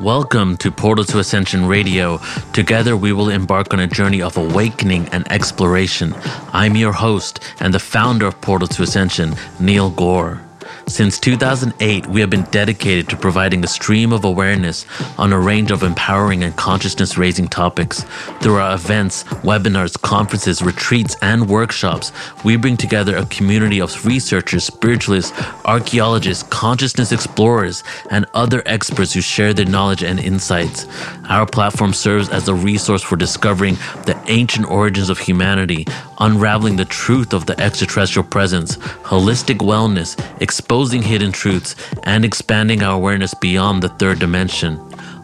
Welcome to Portal to Ascension Radio. Together, we will embark on a journey of awakening and exploration. I'm your host and the founder of Portal to Ascension, Neil Gaur. Since 2008, we have been dedicated to providing a stream of awareness on a range of empowering and consciousness raising topics. Through our events, webinars, conferences, retreats, and workshops, we bring together a community of researchers, spiritualists, archaeologists, consciousness explorers, and other experts who share their knowledge and insights. Our platform serves as a resource for discovering the ancient origins of humanity, unraveling the truth of the extraterrestrial presence, holistic wellness, exposing hidden truths, and expanding our awareness beyond the third dimension.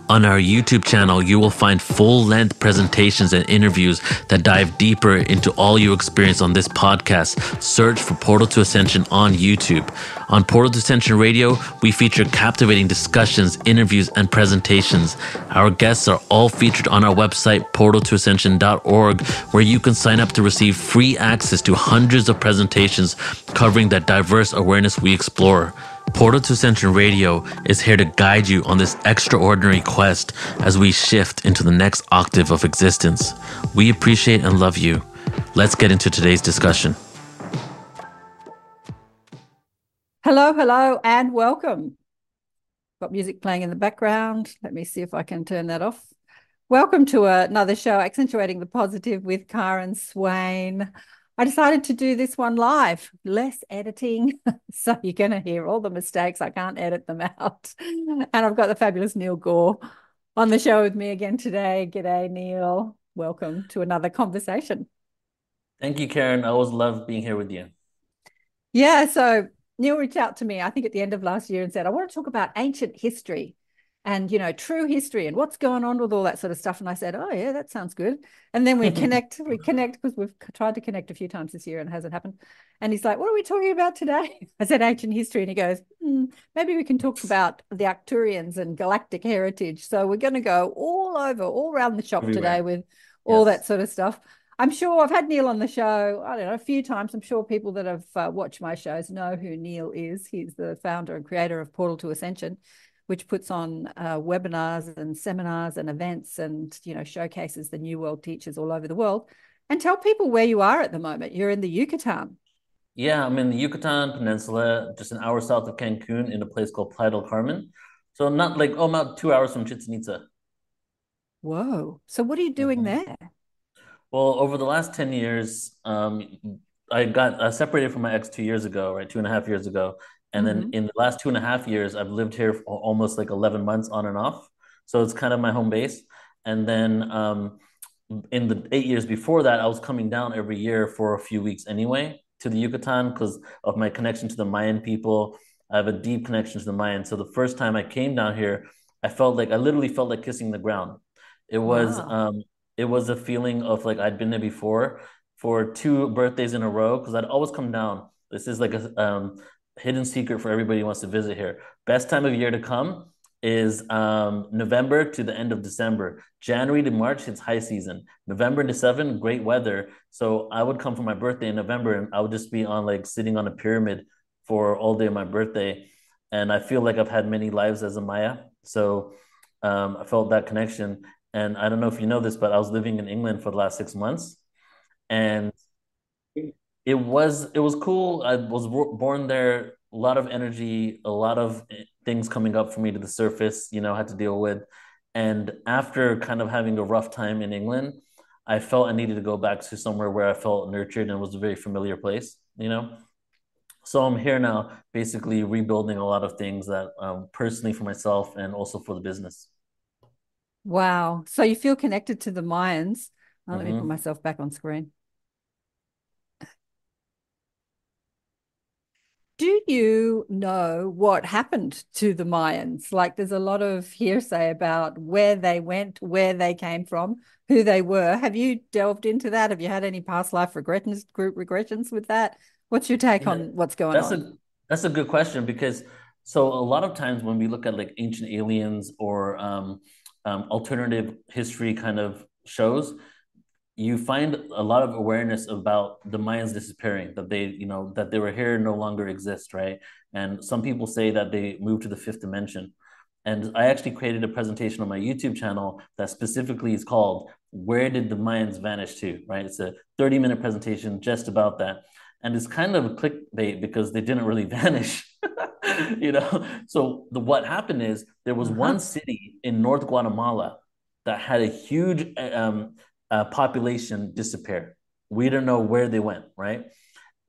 On our YouTube channel, you will find full length presentations and interviews that dive deeper into all you experience on this podcast. Search for Portal to Ascension on YouTube. On Portal to Ascension Radio, we feature captivating discussions, interviews, and presentations. Our guests are all featured on our website, portaltoascension.org, where you can sign up to receive free access to hundreds of presentations covering the diverse awareness we explore. Portal to Ascension Radio is here to guide you on this extraordinary quest as we shift into the next octave of existence. We appreciate and love you. Let's get into today's discussion. Hello, hello, and welcome. Got music playing in the background. Let me see if I can turn that off. Welcome to another show, Accentuating the Positive with Karen Swain. I decided to do this one live, less editing. so you're going to hear all the mistakes. I can't edit them out. And I've got the fabulous Neil Gaur on the show with me again today. G'day, Neil. Welcome to another conversation. Thank you, Karen. I always love being here with you. Yeah. So Neil reached out to me, I think at the end of last year, and said, I want to talk about ancient history and you know true history and what's going on with all that sort of stuff and i said oh yeah that sounds good and then we connect we connect because we've tried to connect a few times this year and it hasn't happened and he's like what are we talking about today i said ancient history and he goes hmm, maybe we can talk about the arcturians and galactic heritage so we're going to go all over all around the shop Everywhere. today with all yes. that sort of stuff I'm sure I've had Neil on the show, I don't know, a few times. I'm sure people that have uh, watched my shows know who Neil is. He's the founder and creator of Portal to Ascension which puts on uh, webinars and seminars and events and you know showcases the new world teachers all over the world and tell people where you are at the moment. You're in the yucatan. Yeah i'm in the yucatan peninsula just an hour south of cancun in a place called playa del carmen. So I'm not like oh about two hours from chichen itza. Whoa. So what are you doing mm-hmm. there? Well over the last 10 years um, i got uh, separated from my ex two years ago right two and a half years ago and mm-hmm. then in the last two and a half years, I've lived here for almost like 11 months on and off. So it's kind of my home base. And then um, in the eight years before that, I was coming down every year for a few weeks anyway to the Yucatan because of my connection to the Mayan people. I have a deep connection to the Mayan. So the first time I came down here, I felt like I literally felt like kissing the ground. It was wow. um, it was a feeling of like I'd been there before for two birthdays in a row because I'd always come down. This is like a um, hidden secret for everybody who wants to visit here. Best time of year to come is um, November to the end of December. January to March, it's high season. November to seven, great weather. So I would come for my birthday in November and I would just be on like sitting on a pyramid for all day of my birthday. And I feel like I've had many lives as a Maya. So um, I felt that connection. And I don't know if you know this, but I was living in England for the last six months. And it was it was cool. I was born there. A lot of energy, a lot of eh, things coming up for me to the surface. You know, I had to deal with. And after kind of having a rough time in England, I felt I needed to go back to somewhere where I felt nurtured and was a very familiar place. You know, so I'm here now, basically rebuilding a lot of things that um, personally for myself and also for the business. Wow! So you feel connected to the Mayans. Mm-hmm. Let me put mm-hmm. myself back on screen. Do you know what happened to the Mayans? Like, there's a lot of hearsay about where they went, where they came from, who they were. Have you delved into that? Have you had any past life regressions, group regressions with that? What's your take yeah, on what's going that's on? A, that's a good question because so a lot of times when we look at like ancient aliens or um, um, alternative history kind of shows, you find a lot of awareness about the Mayans disappearing, that they, you know, that they were here no longer exist, right? And some people say that they moved to the fifth dimension. And I actually created a presentation on my YouTube channel that specifically is called Where Did the Mayans Vanish to? Right? It's a 30 minute presentation just about that. And it's kind of a clickbait because they didn't really vanish. you know, so the what happened is there was uh-huh. one city in North Guatemala that had a huge um, uh, population disappear. We don't know where they went, right?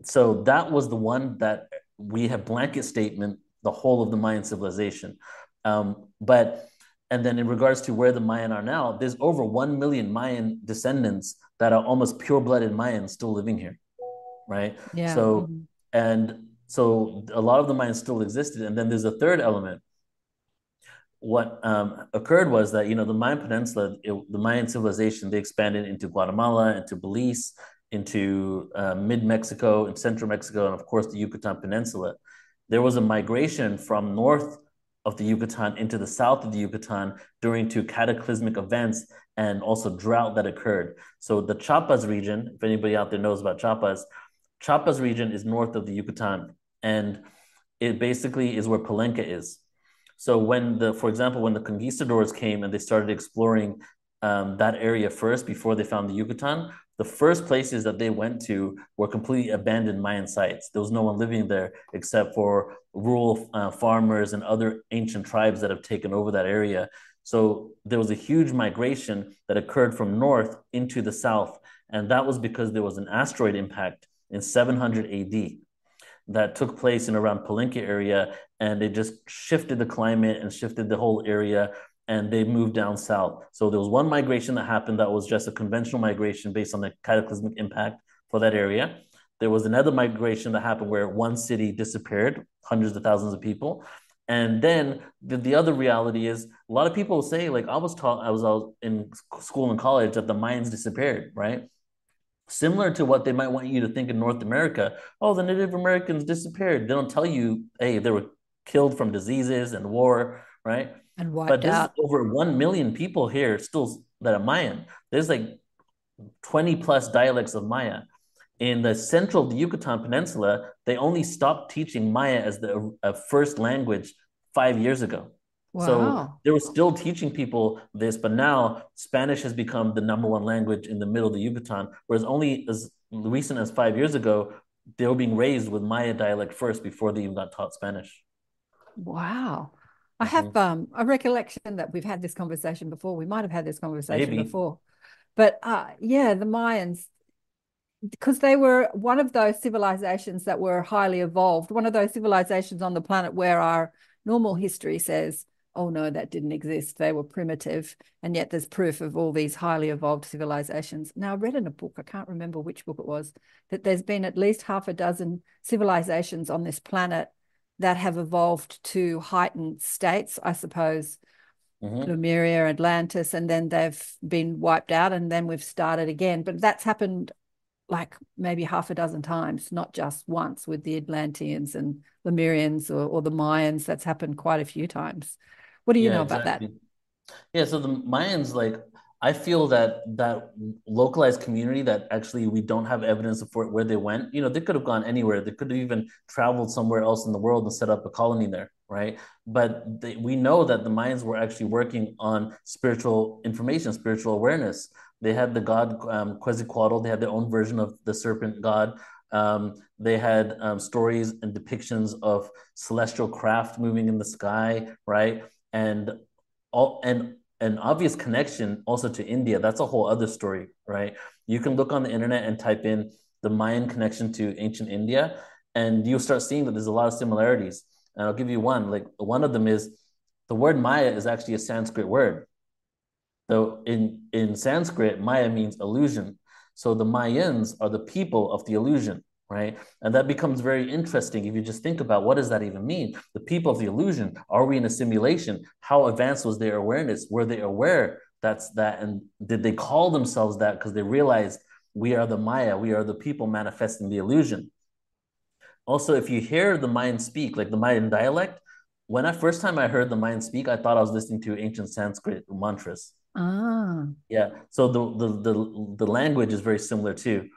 So that was the one that we have blanket statement the whole of the Mayan civilization. Um, but and then in regards to where the Mayan are now, there's over one million Mayan descendants that are almost pure-blooded Mayans still living here, right? Yeah. So mm-hmm. and so a lot of the Mayans still existed, and then there's a third element. What um, occurred was that you know the Mayan Peninsula, it, the Mayan civilization, they expanded into Guatemala, into Belize, into uh, mid Mexico and central Mexico, and of course the Yucatan Peninsula. There was a migration from north of the Yucatan into the south of the Yucatan during two cataclysmic events and also drought that occurred. So the Chiapas region, if anybody out there knows about Chiapas, Chiapas region is north of the Yucatan, and it basically is where Palenque is. So when the, for example, when the conquistadors came and they started exploring um, that area first before they found the Yucatan, the first places that they went to were completely abandoned Mayan sites. There was no one living there except for rural uh, farmers and other ancient tribes that have taken over that area. So there was a huge migration that occurred from north into the south. And that was because there was an asteroid impact in 700 AD that took place in around Palenque area. And it just shifted the climate and shifted the whole area and they moved down south. So there was one migration that happened that was just a conventional migration based on the cataclysmic impact for that area. There was another migration that happened where one city disappeared, hundreds of thousands of people. And then the, the other reality is a lot of people say, like I was taught, I was, I was in school and college that the Mayans disappeared, right? Similar to what they might want you to think in North America. Oh, the Native Americans disappeared. They don't tell you, hey, they were killed from diseases and war, right? and wiped but there's over 1 million people here still that are Mayan. There's like 20 plus dialects of Maya. In the central Yucatan Peninsula, they only stopped teaching Maya as the first language five years ago. Wow. So they were still teaching people this, but now Spanish has become the number one language in the middle of the Yucatan, whereas only as recent as five years ago, they were being raised with Maya dialect first before they even got taught Spanish. Wow. I have mm-hmm. um, a recollection that we've had this conversation before. We might have had this conversation Maybe. before. But uh, yeah, the Mayans, because they were one of those civilizations that were highly evolved, one of those civilizations on the planet where our normal history says, oh no, that didn't exist. They were primitive. And yet there's proof of all these highly evolved civilizations. Now, I read in a book, I can't remember which book it was, that there's been at least half a dozen civilizations on this planet that have evolved to heightened states, I suppose. Mm-hmm. Lemuria, Atlantis, and then they've been wiped out, and then we've started again. But that's happened like maybe half a dozen times, not just once with the Atlanteans and Lemurians or, or the Mayans. That's happened quite a few times. What do you yeah, know about exactly. that? Yeah, so the Mayans, like I feel that that localized community that actually we don't have evidence for where they went. You know, they could have gone anywhere. They could have even traveled somewhere else in the world and set up a colony there, right? But they, we know that the Mayans were actually working on spiritual information, spiritual awareness. They had the god um, Quetzalcoatl. They had their own version of the serpent god. Um, they had um, stories and depictions of celestial craft moving in the sky, right? And all and an obvious connection also to India. That's a whole other story, right? You can look on the internet and type in the Mayan connection to ancient India, and you'll start seeing that there's a lot of similarities. And I'll give you one. Like one of them is the word Maya is actually a Sanskrit word. So in in Sanskrit, Maya means illusion. So the Mayans are the people of the illusion right? And that becomes very interesting if you just think about what does that even mean? The people of the illusion, are we in a simulation? How advanced was their awareness? Were they aware that's that? And did they call themselves that because they realized we are the Maya, we are the people manifesting the illusion? Also, if you hear the Mayan speak, like the Mayan dialect, when I first time I heard the Mayan speak, I thought I was listening to ancient Sanskrit mantras. Ah. Yeah. So the the the, the language is very similar too.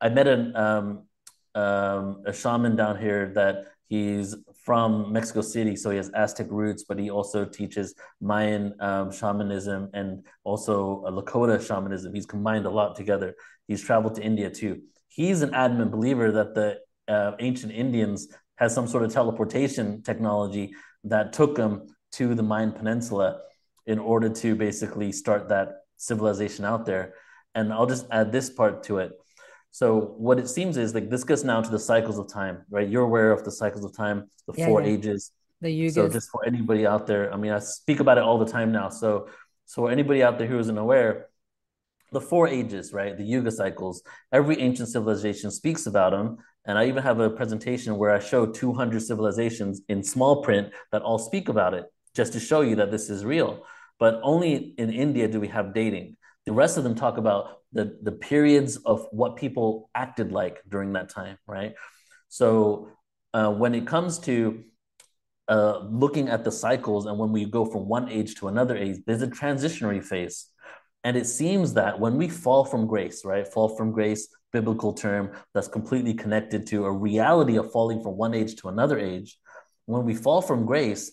I met an um, um, a shaman down here that he's from Mexico City, so he has Aztec roots, but he also teaches Mayan um, shamanism and also Lakota shamanism. He's combined a lot together. He's traveled to India too. He's an adamant believer that the uh, ancient Indians has some sort of teleportation technology that took them to the Mayan Peninsula in order to basically start that civilization out there. And I'll just add this part to it. So what it seems is like this gets now to the cycles of time, right? You're aware of the cycles of time, the yeah, four yeah. ages. The yugas. So just for anybody out there, I mean, I speak about it all the time now. So so anybody out there who isn't aware, the four ages, right? The yuga cycles. Every ancient civilization speaks about them, and I even have a presentation where I show 200 civilizations in small print that all speak about it, just to show you that this is real. But only in India do we have dating. The rest of them talk about the, the periods of what people acted like during that time, right? So uh, when it comes to uh, looking at the cycles and when we go from one age to another age, there's a transitionary phase. And it seems that when we fall from grace, right? Fall from grace, biblical term that's completely connected to a reality of falling from one age to another age. When we fall from grace,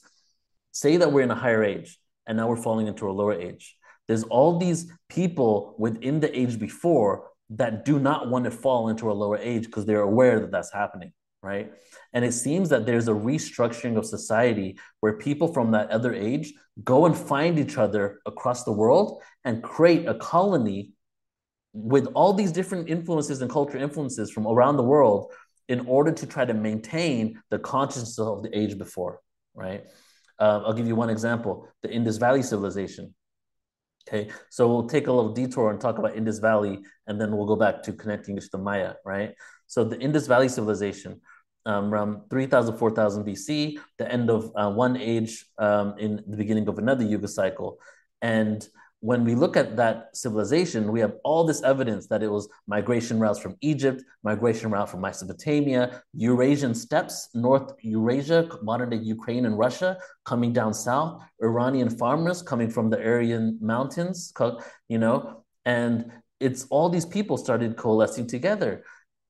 say that we're in a higher age and now we're falling into a lower age. There's all these people within the age before that do not want to fall into a lower age because they're aware that that's happening, right? And it seems that there's a restructuring of society where people from that other age go and find each other across the world and create a colony with all these different influences and cultural influences from around the world in order to try to maintain the consciousness of the age before, right? Uh, I'll give you one example the Indus Valley civilization. Okay, so we'll take a little detour and talk about Indus Valley, and then we'll go back to connecting to the Maya, right? So the Indus Valley civilization, um, around 3000, 4000 BC, the end of uh, one age um, in the beginning of another Yuga cycle. And when we look at that civilization, we have all this evidence that it was migration routes from Egypt, migration route from Mesopotamia, Eurasian steppes, North Eurasia, modern day Ukraine and Russia, coming down south, Iranian farmers coming from the Aryan mountains, you know, and it's all these people started coalescing together.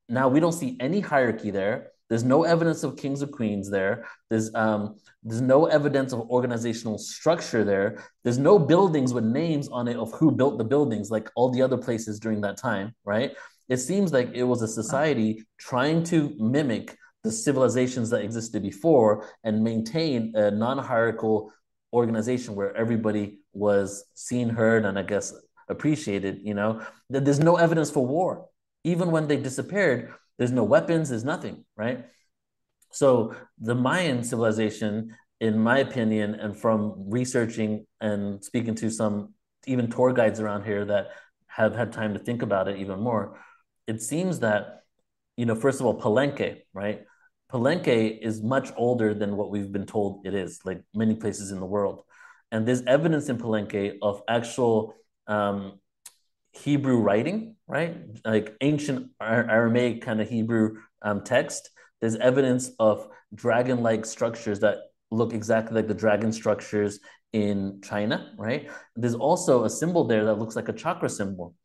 Now we don't see any hierarchy there. There's no evidence of kings or queens there. There's um, there's no evidence of organizational structure there. There's no buildings with names on it of who built the buildings, like all the other places during that time, right? It seems like it was a society trying to mimic the civilizations that existed before and maintain a non-hierarchical organization where everybody was seen, heard, and I guess appreciated. You know, That there's no evidence for war. Even when they disappeared, there's no weapons, there's nothing, right? So the Mayan civilization, in my opinion, and from researching and speaking to some even tour guides around here that have had time to think about it even more, it seems that, you know, first of all, Palenque, right? Palenque is much older than what we've been told it is, like many places in the world. And there's evidence in Palenque of actual um, Hebrew writing, right? Like ancient Aramaic kind of Hebrew um, text. There's evidence of dragon like structures that look exactly like the dragon structures in China, right? There's also a symbol there that looks like a chakra symbol.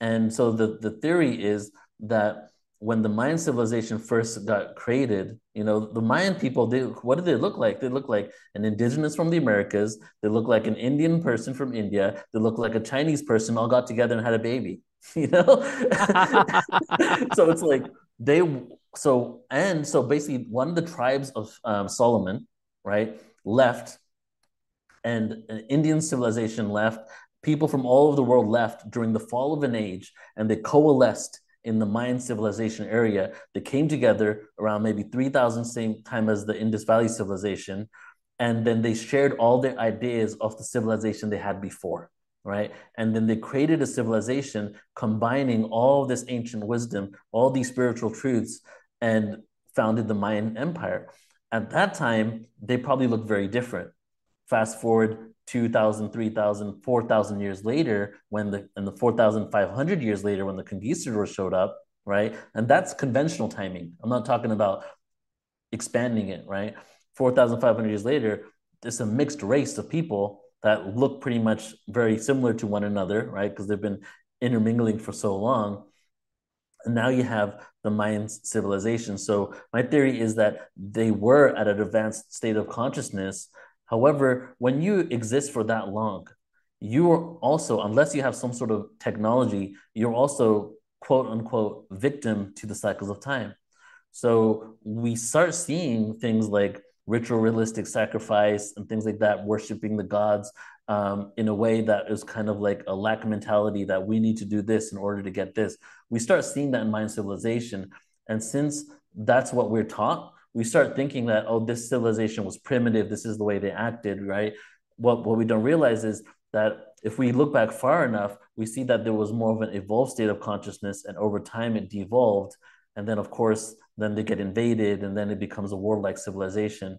And so the, the theory is that when the Mayan civilization first got created, you know, the Mayan people, they, what did they look like? They look like an indigenous from the Americas. They look like an Indian person from India. They look like a Chinese person all got together and had a baby, you know? so it's like they, so, and so basically one of the tribes of um, Solomon, right, left and an Indian civilization left. People from all over the world left during the fall of an age and they coalesced in the Mayan civilization area that came together around maybe 3000 same time as the Indus Valley civilization and then they shared all their ideas of the civilization they had before right? And then they created a civilization combining all this ancient wisdom all these spiritual truths and founded the Mayan empire. At that time they probably looked very different. Fast forward 2,000, 3,000, 4,000 years later, when the, and the 4,500 years later, when the conquistadors showed up, right? And that's conventional timing. I'm not talking about expanding it, right? 4,500 years later, it's a mixed race of people that look pretty much very similar to one another, right? Because they've been intermingling for so long. And now you have the Mayan civilization. So my theory is that they were at an advanced state of consciousness. However, when you exist for that long, you are also, unless you have some sort of technology, you're also quote unquote victim to the cycles of time. So we start seeing things like ritualistic sacrifice and things like that, worshiping the gods um, in a way that is kind of like a lack mentality that we need to do this in order to get this. We start seeing that in Mayan civilization. And since that's what we're taught, we start thinking that, oh, this civilization was primitive. This is the way they acted, right? What, what we don't realize is that if we look back far enough, we see that there was more of an evolved state of consciousness, and over time it devolved. And then, of course, then they get invaded, and then it becomes a warlike civilization.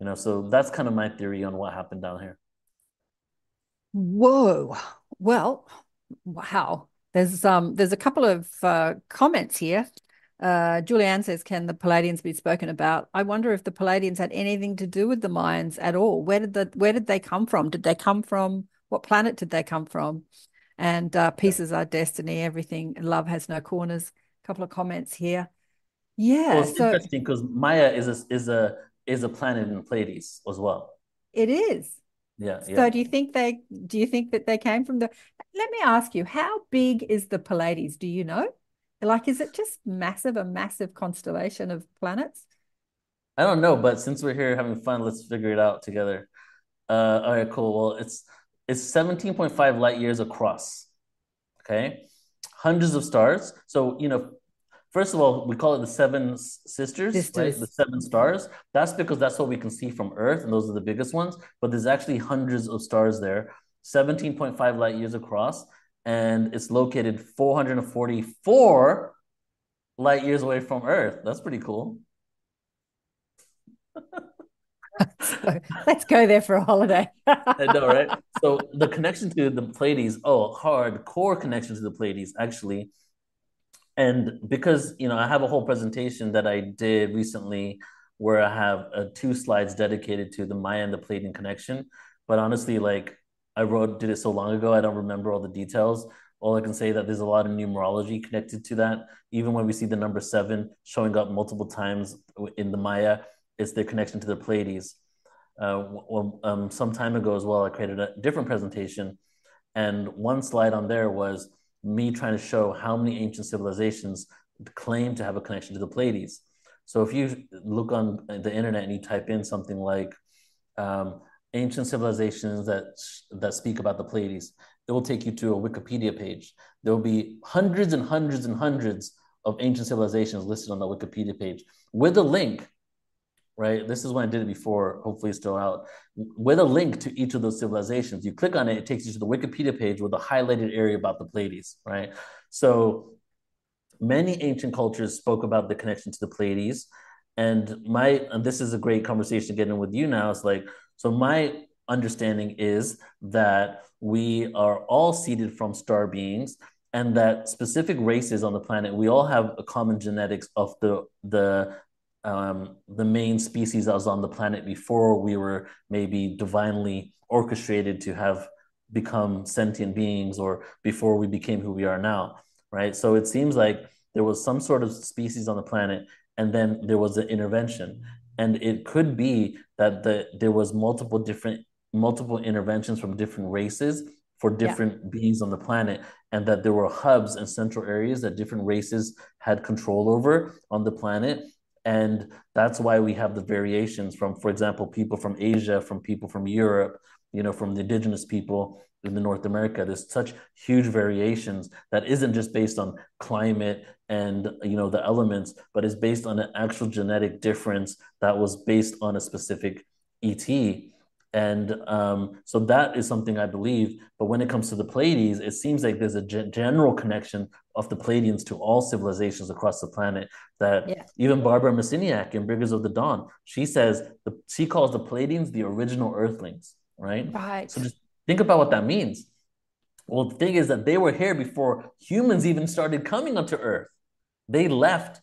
You know, so that's kind of my theory on what happened down here. Whoa. Well, wow. There's um there's a couple of uh, comments here. Uh, Julianne says, "Can the Pleiadians be spoken about?" I wonder if the Pleiadians had anything to do with the Mayans at all. Where did the where did they come from? Did they come from what planet did they come from? And uh, pieces are destiny. Everything love has no corners. A couple of comments here. Yeah, well, it's so interesting because Maya is a is a is a planet in Pleiades as well. It is. Yeah. So yeah. do you think they do you think that they came from the let me ask you, how big is the Pleiades? Do you know? Like, is it just massive, a massive constellation of planets? I don't know, but since we're here having fun, let's figure it out together. Uh, all right, cool. Well, it's it's 17.5 light years across. Okay. Hundreds of stars. So, you know, first of all, we call it the seven sisters, sisters, right? The seven stars. That's because that's what we can see from Earth, and those are the biggest ones. But there's actually hundreds of stars there, 17.5 light years across, and it's located 444 light years away from Earth. That's pretty cool. let's go there for a holiday. I know, right? So the connection to the Pleiades, oh, hardcore connection to the Pleiades, actually. And because you know, I have a whole presentation that I did recently where I have uh, two slides dedicated to the Maya and the Pleiadian connection. But honestly, like I wrote, did it so long ago, I don't remember all the details. All I can say that there's a lot of numerology connected to that. Even when we see the number seven showing up multiple times in the Maya, it's their connection to the Pleiades. Uh, well, um, some time ago as well, I created a different presentation, and one slide on there was me trying to show how many ancient civilizations claim to have a connection to the Pleiades. So if you look on the internet and you type in something like um, ancient civilizations that that speak about the Pleiades, it will take you to a Wikipedia page. There will be hundreds and hundreds and hundreds of ancient civilizations listed on the Wikipedia page with a link right? This is when I did it before, hopefully it's still out, with a link to each of those civilizations. You click on it, it takes you to the Wikipedia page with a highlighted area about the Pleiades, right? So many ancient cultures spoke about the connection to the Pleiades. And my, and this is a great conversation getting with you now. It's like, so my understanding is that we are all seeded from star beings and that specific races on the planet we all have a common genetics of the the um, the main species that was on the planet before we were maybe divinely orchestrated to have become sentient beings or before we became who we are now, right? So it seems like there was some sort of species on the planet and then there was an intervention. And it could be that the, there was multiple different multiple interventions from different races for different yeah. beings on the planet and that there were hubs and central areas that different races had control over on the planet and that's why we have the variations from, for example, people from Asia, from people from Europe, you know, from the indigenous people in the North America. There's such huge variations that isn't just based on climate and you know the elements, but is based on an actual genetic difference that was based on a specific ET. And um, so that is something I believe. But when it comes to the Pleiades, it seems like there's a g- general connection of the Pleiadians to all civilizations across the planet. That yeah. even Barbara Marciniak in Bringers of the Dawn, she says the, she calls the Pleiadians the original Earthlings, right? Right. So just think about what that means. Well, the thing is that they were here before humans even started coming onto Earth. They left,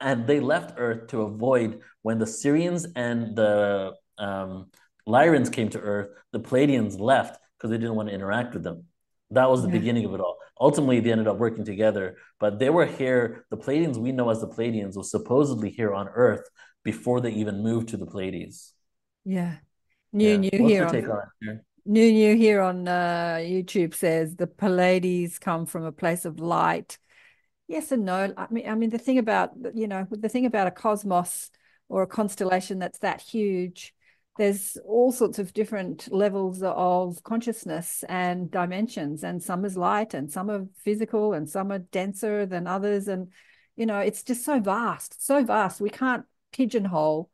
and they left Earth to avoid when the Sirians and the um, Lyrans came to Earth, the Pleiadians left because they didn't want to interact with them. That was the Yeah. beginning of it all. Ultimately, they ended up working together, but they were here. The Pleiadians we know as the Pleiadians was supposedly here on Earth before they even moved to the Pleiades. Yeah. New Yeah. New What's here your take on it here? New New here on uh, YouTube says the Pleiades come from a place of light. Yes and no. I mean, I mean the thing about you know the thing about a cosmos or a constellation that's that huge, there's all sorts of different levels of consciousness and dimensions, and some is light, and some are physical, and some are denser than others, and you know it's just so vast, so vast. We can't pigeonhole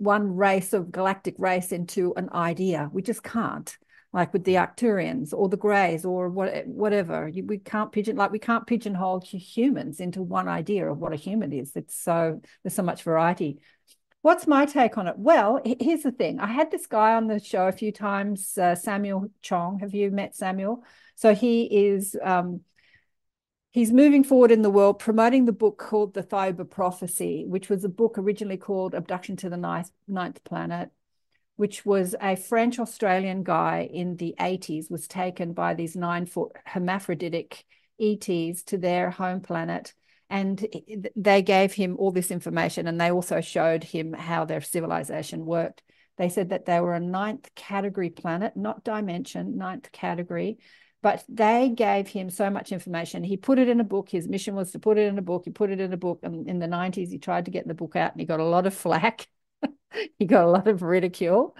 one race of galactic race into an idea. We just can't. Like with the Arcturians or the Greys or what, whatever, we can't pigeon like we can't pigeonhole humans into one idea of what a human is. It's so there's so much variety. What's my take on it? Well, here's the thing. I had this guy on the show a few times, uh, Samuel Chong. Have you met Samuel? So he is um, he's moving forward in the world promoting the book called the Thiaoouba Prophecy, which was a book originally called Abduction to the Ninth, Ninth Planet, which was a French Australian guy in the 80s, was taken by these nine foot hermaphroditic ETs to their home planet. And they gave him all this information, and they also showed him how their civilization worked. They said that they were a ninth category planet, not dimension, ninth category, but they gave him so much information. He put it in a book. His mission was to put it in a book. He put it in a book. And in the 90s, he tried to get the book out and he got a lot of flack. he got a lot of ridicule.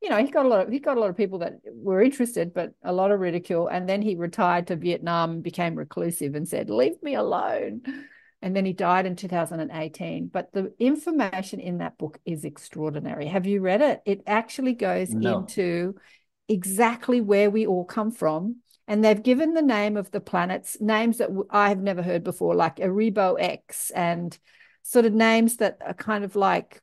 You know, he got a lot of he got a lot of people that were interested, but a lot of ridicule. And then he retired to Vietnam became reclusive and said, Leave me alone. And then he died in 2018. But the information in that book is extraordinary. Have you read it? It actually goes No. into exactly where we all come from and they've given the name of the planets names that I have never heard before, like Aribo X, and sort of names that are kind of like,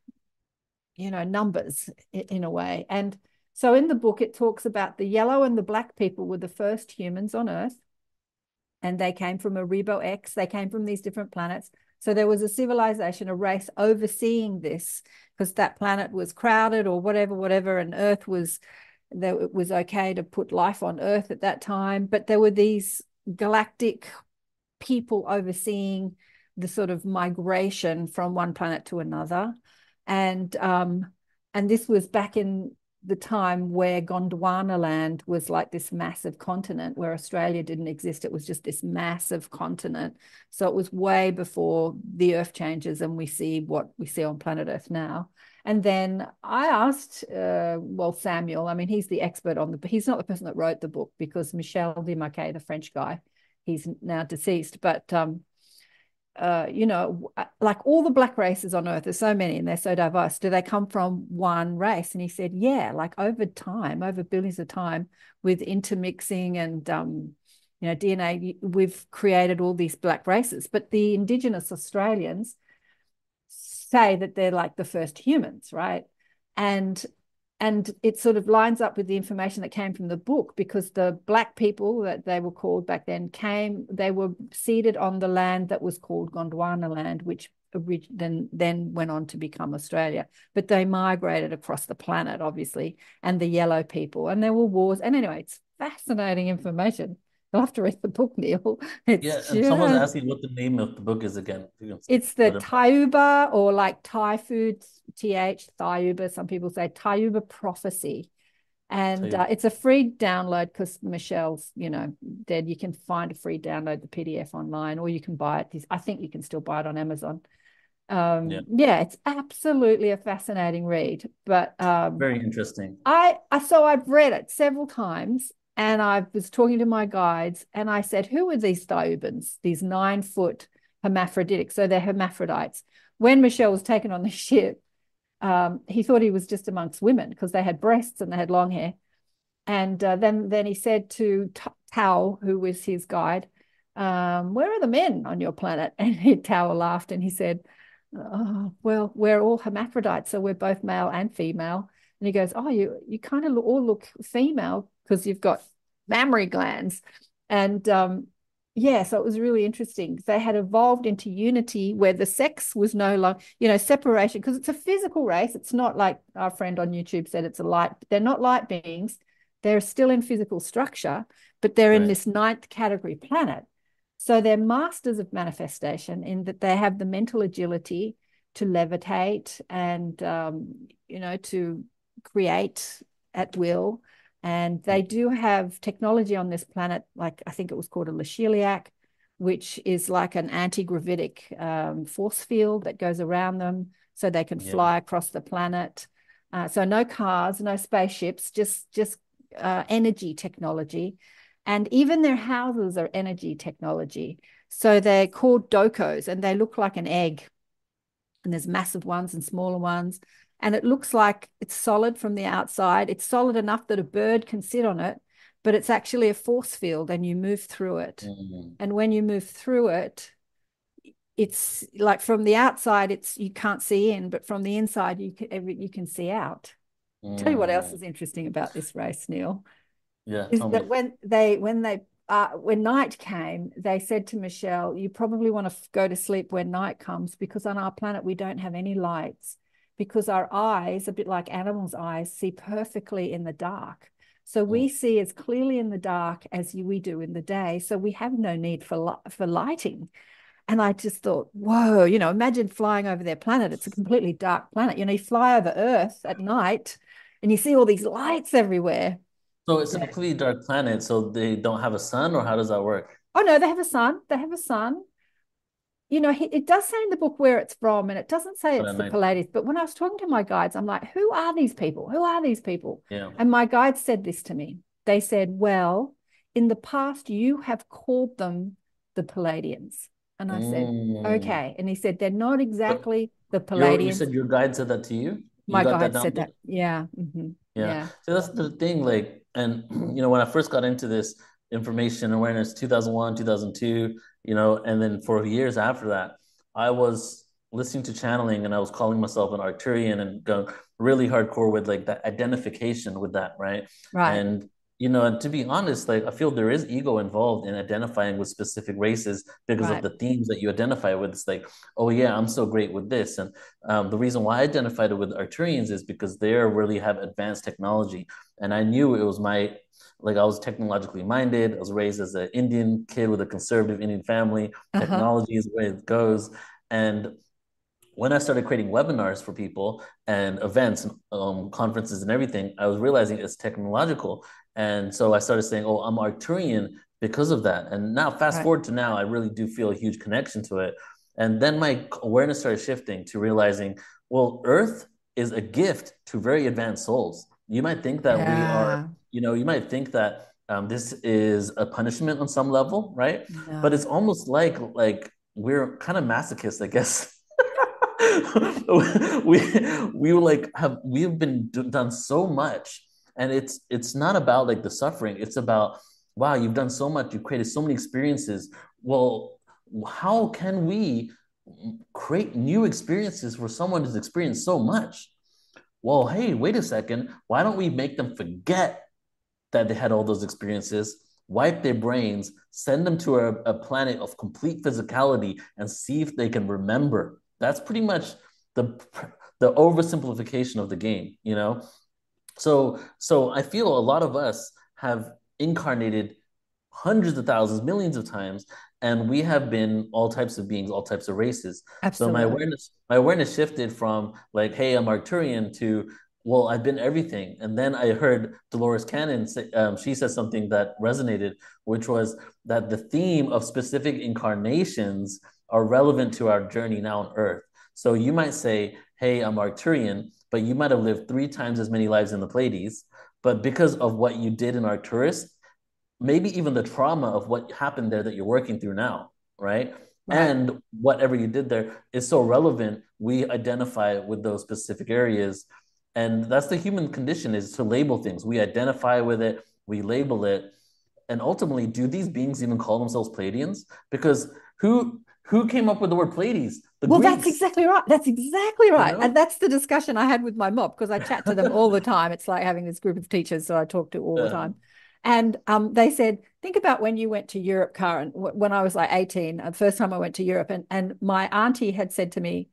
you know, numbers in a way. And so in the book, it talks about the yellow and the black people were the first humans on Earth, and they came from Aribo X. They came from these different planets. So there was a civilization, a race overseeing this because that planet was crowded or whatever, whatever, and Earth was that it was okay to put life on Earth at that time, but there were these galactic people overseeing the sort of migration from one planet to another, and um, and this was back in the time where Gondwana land was like this massive continent where Australia didn't exist. It was just this massive continent. So it was way before the earth changes and we see what we see on planet Earth now. And then I asked, uh, well, Samuel, I mean, he's the expert on the, he's not the person that wrote the book because Michel Desmarquet, the French guy, he's now deceased, but, um, uh, you know, like all the black races on earth, there's so many and they're so diverse. Do they come from one race? And he said, yeah, like over time, over billions of time with intermixing and, um, you know, DNA, we've created all these black races. But the indigenous Australians, say that they're like the first humans, right? And and it sort of lines up with the information that came from the book because the black people that they were called back then came they were seated on the land that was called Gondwana land which then then went on to become Australia. But they migrated across the planet obviously and the yellow people and there were wars. And anyway it's fascinating information You'll have to read the book, Neil. It's yeah, and just... someone's asking what the name of the book is again. It's the Thiaoouba or like Thai food, TH, Thiaoouba. Some people say Thiaoouba Prophecy. And uh, it's a free download because Michel's, you know, dead. You can find a free download, the PDF online, or you can buy it. I think you can still buy it on Amazon. Um, yeah. yeah, it's absolutely a fascinating read. But um, very interesting. I, I so I've read it several times and I was talking to my guides and I said, Who are these Thiaoubans, these nine foot hermaphroditic? So they're hermaphrodites. When Michel was taken on the ship, um, he thought he was just amongst women because they had breasts and they had long hair. And uh, then, then he said to Tao, who was his guide, um, Where are the men on your planet? And he, Tao laughed and he said, oh, Well, we're all hermaphrodites, so we're both male and female. And he goes, Oh, you, you kind of all look female because you've got mammary glands. And um, yeah, so it was really interesting. They had evolved into unity where the sex was no longer, you know, separation, because it's a physical race. It's not like our friend on YouTube said it's a light, they're not light beings. They're still in physical structure, but they're right. in this ninth category planet. So they're masters of manifestation in that they have the mental agility to levitate and, um, you know, to create at will. And they do have technology on this planet, like I think it was called a Lishiliak, which is like an anti-gravitic um, force field that goes around them so they can yeah. fly across the planet. Uh, so no cars, no spaceships, just just uh, energy technology, and even their houses are energy technology. So they're called dokos, and they look like an egg. And there's massive ones and smaller ones, and it looks like it's solid from the outside. It's solid enough that a bird can sit on it, but it's actually a force field, and you move through it. Mm-hmm. And when you move through it, it's like from the outside it's you can't see in but from the inside you can you can see out mm. tell you what else mm. is interesting about this race neil yeah is that me. when they when they uh, when night came they said to michel you probably want to go to sleep when night comes because on our planet we don't have any lights because our eyes a bit like animals eyes see perfectly in the dark so we mm. see as clearly in the dark as we do in the day so we have no need for for lighting and I just thought, whoa, you know, imagine flying over their planet. It's a completely dark planet. You know, you fly over Earth at night and you see all these lights everywhere. So it's a completely dark planet. So they don't have a sun, or how does that work? Oh, no, they have a sun. They have a sun. You know, it does say in the book where it's from, and it doesn't say it's the Pleiades. But when I was talking to my guides, I'm like, who are these people? Who are these people? Yeah. And my guides said this to me. They said, well, in the past, you have called them the Pleiadians. And I said, mm. okay. And he said, they're not exactly the Pleiadians. You said your guide said that to you? you My guide that said that. Yeah. Mm-hmm. yeah. Yeah. So that's the thing. Like, and, you know, when I first got into this information awareness, 2001, 2002, you know, and then for years after that, I was listening to channeling and I was calling myself an Arcturian and going really hardcore with like that identification with that, right? Right. And you know, and to be honest, like I feel there is ego involved in identifying with specific races because right. of the themes that you identify with. It's like, oh yeah, I'm so great with this, and um, the reason why I identified it with Arcturians is because they really have advanced technology, and I knew it was my like I was technologically minded. I was raised as an Indian kid with a conservative Indian family. Uh-huh. Technology is where it goes, and when I started creating webinars for people and events and um, conferences and everything, I was realizing it's technological. And so I started saying, oh, I'm Arcturian because of that. And now, fast right. forward to now, I really do feel a huge connection to it. And then my awareness started shifting to realizing, well, Earth is a gift to very advanced souls. You might think that yeah. we are, you know, you might think that um, this is a punishment on some level, right? No. But it's almost like like we're kind of masochists, I guess. we we like have we've been done so much and it's it's not about like the suffering. It's about wow you've done so much. You've created so many experiences. Well how can we create new experiences for someone who's experienced so much? Well hey wait a second. Why don't we make them forget that they had all those experiences wipe their brains send them to a, a planet of complete physicality and see if they can remember? That's pretty much the the oversimplification of the game you know so, so I feel a lot of us have incarnated hundreds of thousands, millions of times, and we have been all types of beings, all types of races. Absolutely. So my awareness, my awareness shifted from like, "Hey, I'm Arcturian," to well, I've been everything. And then I heard Dolores Cannon say, um, she said something that resonated, which was that the theme of specific incarnations are relevant to our journey now on Earth. So you might say, "Hey, I'm Arcturian," but you might have lived three times as many lives in the Pleiades. But because of what you did in Arcturus, maybe even the trauma of what happened there that you're working through now, right? right? And whatever you did there is so relevant. We identify with those specific areas. And that's the human condition is to label things. We identify with it, we label it. And ultimately, do these beings even call themselves Pleiadians? Because who who came up with the word Pleiades? The well, Greeks. that's exactly right. That's exactly right. You know? And that's the discussion I had with my mob because I chat to them all the time. It's like having this group of teachers that I talk to all yeah. the time. And um, they said, think about when you went to Europe, Karen, when I was like 18, the uh, first time I went to Europe. And, and my auntie had said to me,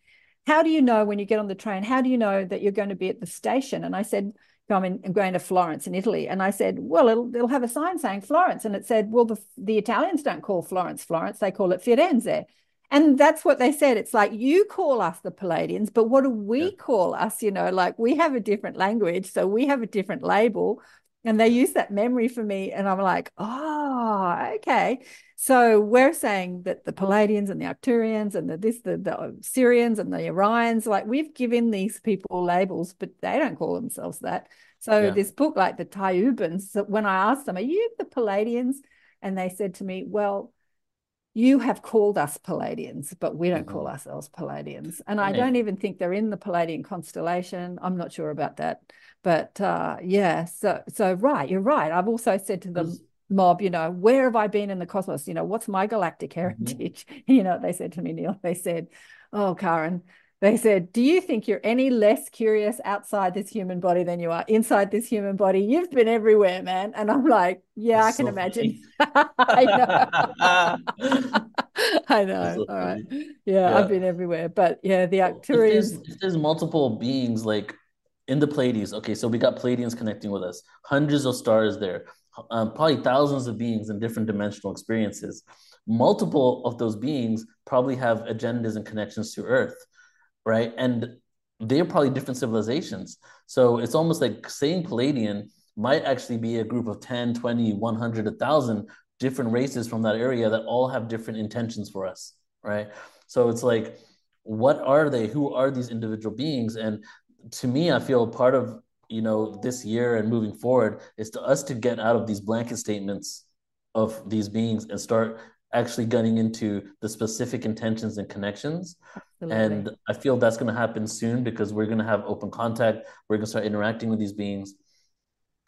How do you know when you get on the train? How do you know that you're going to be at the station? And I said, I'm, in, I'm going to Florence in Italy. And I said, well, it'll, it'll have a sign saying Florence. And it said, well, the, the Italians don't call Florence Florence, they call it Firenze. And that's what they said. It's like you call us the Pleiadians, but what do we yeah. call us? You know, like we have a different language, so we have a different label. And they use that memory for me. And I'm like, oh, okay. So we're saying that the Pleiadians and the Arcturians and the this, the, the Sirians and the Orions, like we've given these people labels, but they don't call themselves that. So yeah. this book, like the Taiyubians, when I asked them, are you the Palladians? And they said to me, well, you have called us Pleiadians, but we don't mm-hmm. call ourselves Pleiadians. And I don't even think they're in the Pleiadian constellation. I'm not sure about that. But uh, yeah, so so right, you're right. I've also said to the mob, you know, where have I been in the cosmos? You know, what's my galactic mm-hmm. heritage? Mm-hmm. You know, they said to me, Neil, they said, Oh, Karen, they said, Do you think you're any less curious outside this human body than you are inside this human body? You've been everywhere, man. And I'm like, Yeah, That's I can so imagine. I know. I know. So All right. Yeah, yeah, I've been everywhere. But yeah, the Arcturians. If there's, if there's multiple beings like in the Pleiades, okay, so we got Pleiadians connecting with us, hundreds of stars there, um, probably thousands of beings in different dimensional experiences. Multiple of those beings probably have agendas and connections to Earth right? And they're probably different civilizations. So it's almost like saying Pleiadian might actually be a group of 10, 20, 100, 1,000 different races from that area that all have different intentions for us, right? So it's like, what are they? Who are these individual beings? And to me, I feel part of you know this year and moving forward is to us to get out of these blanket statements of these beings and start actually getting into the specific intentions and connections. Absolutely. And I feel that's going to happen soon because we're going to have open contact. We're going to start interacting with these beings.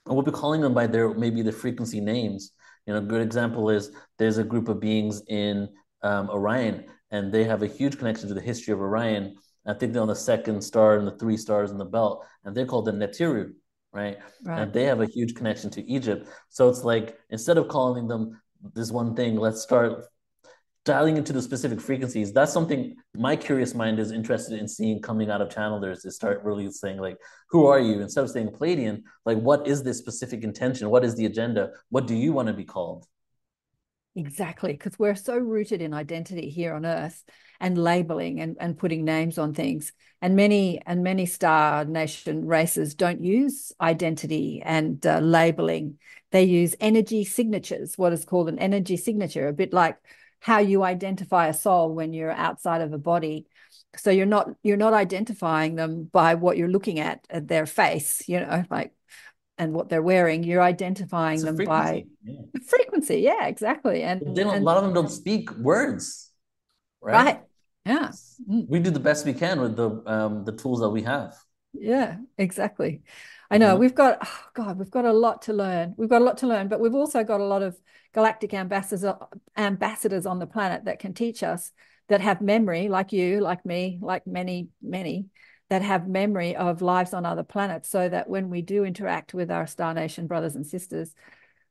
And we'll be calling them by their maybe the frequency names. You know, a good example is there's a group of beings in um, Orion, and they have a huge connection to the history of Orion. I think they're on the second star and the three stars in the belt, and they're called the Netiru, right? right? And they have a huge connection to Egypt. So it's like instead of calling them this one thing let's start dialing into the specific frequencies. That's something my curious mind is interested in seeing coming out of channelers is start really saying like who are you? Instead of saying pleiadian like what is this specific intention? What is the agenda? What do you want to be called exactly because we're so rooted in identity here on earth and labeling and, and putting names on things and many and many star nation races don't use identity and uh, labeling. They use energy signatures what is called an energy signature a bit like how you identify a soul when you're outside of a body. So you're not you're not identifying them by what you're looking at at their face you know like and what they're wearing you're identifying them by yeah. frequency yeah exactly and, and a lot of them don't speak words right, right. yeah mm. we do the best we can with the um the tools that we have yeah exactly i know mm-hmm. we've got oh god we've got a lot to learn we've got a lot to learn but we've also got a lot of galactic ambassadors ambassadors on the planet that can teach us that have memory like you like me like many many that have memory of lives on other planets so that when we do interact with our star nation brothers and sisters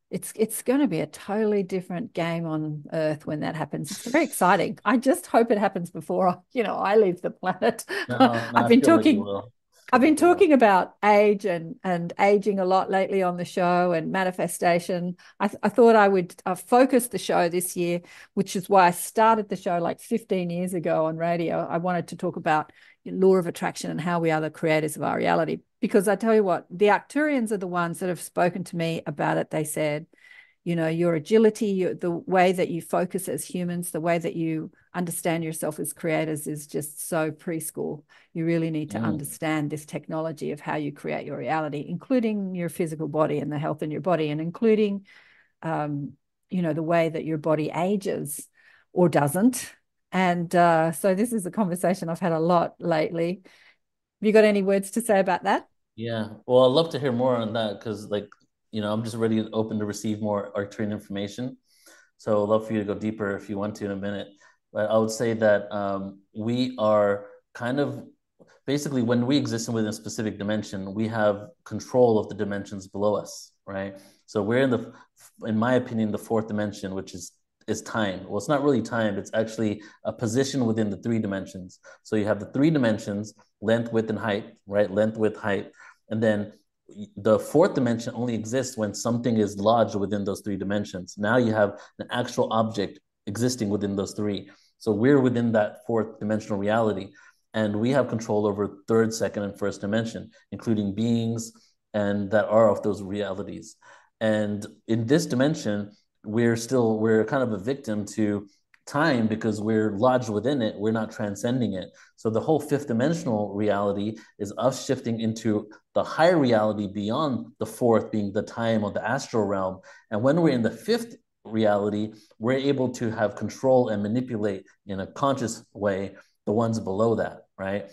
it's it's going to be a totally different game on earth when that happens. It's very exciting. I just hope it happens before you know i leave the planet. No, no, i've been talking like I've been talking about age and and aging a lot lately on the show and manifestation. I, th- I thought I would uh, focus the show this year, which is why I started the show like 15 years ago on radio. I wanted to talk about law of attraction and how we are the creators of our reality. Because I tell you what, the Arcturians are the ones that have spoken to me about it. They said, you know your agility your, the way that you focus as humans the way that you understand yourself as creators is just so preschool you really need to mm. understand this technology of how you create your reality including your physical body and the health in your body and including um, you know the way that your body ages or doesn't and uh, so this is a conversation i've had a lot lately have you got any words to say about that yeah well i'd love to hear more on that because like you know, I'm just ready open to receive more Arcturian information. So I'd love for you to go deeper if you want to in a minute. But I would say that um, we are kind of basically when we exist within a specific dimension, we have control of the dimensions below us, right? So we're in the, in my opinion, the fourth dimension, which is is time. Well, it's not really time. It's actually a position within the three dimensions. So you have the three dimensions: length, width, and height, right? Length, width, height, and then the fourth dimension only exists when something is lodged within those three dimensions. Now you have an actual object existing within those three. So we're within that fourth dimensional reality. And we have control over third, second, and first dimension, including beings and that are of those realities. And in this dimension, we're still, we're kind of a victim to time because we're lodged within it, we're not transcending it. So the whole fifth dimensional reality is us shifting into the higher reality beyond the fourth being the time of the astral realm. And when we're in the fifth reality, we're able to have control and manipulate in a conscious way the ones below that, right?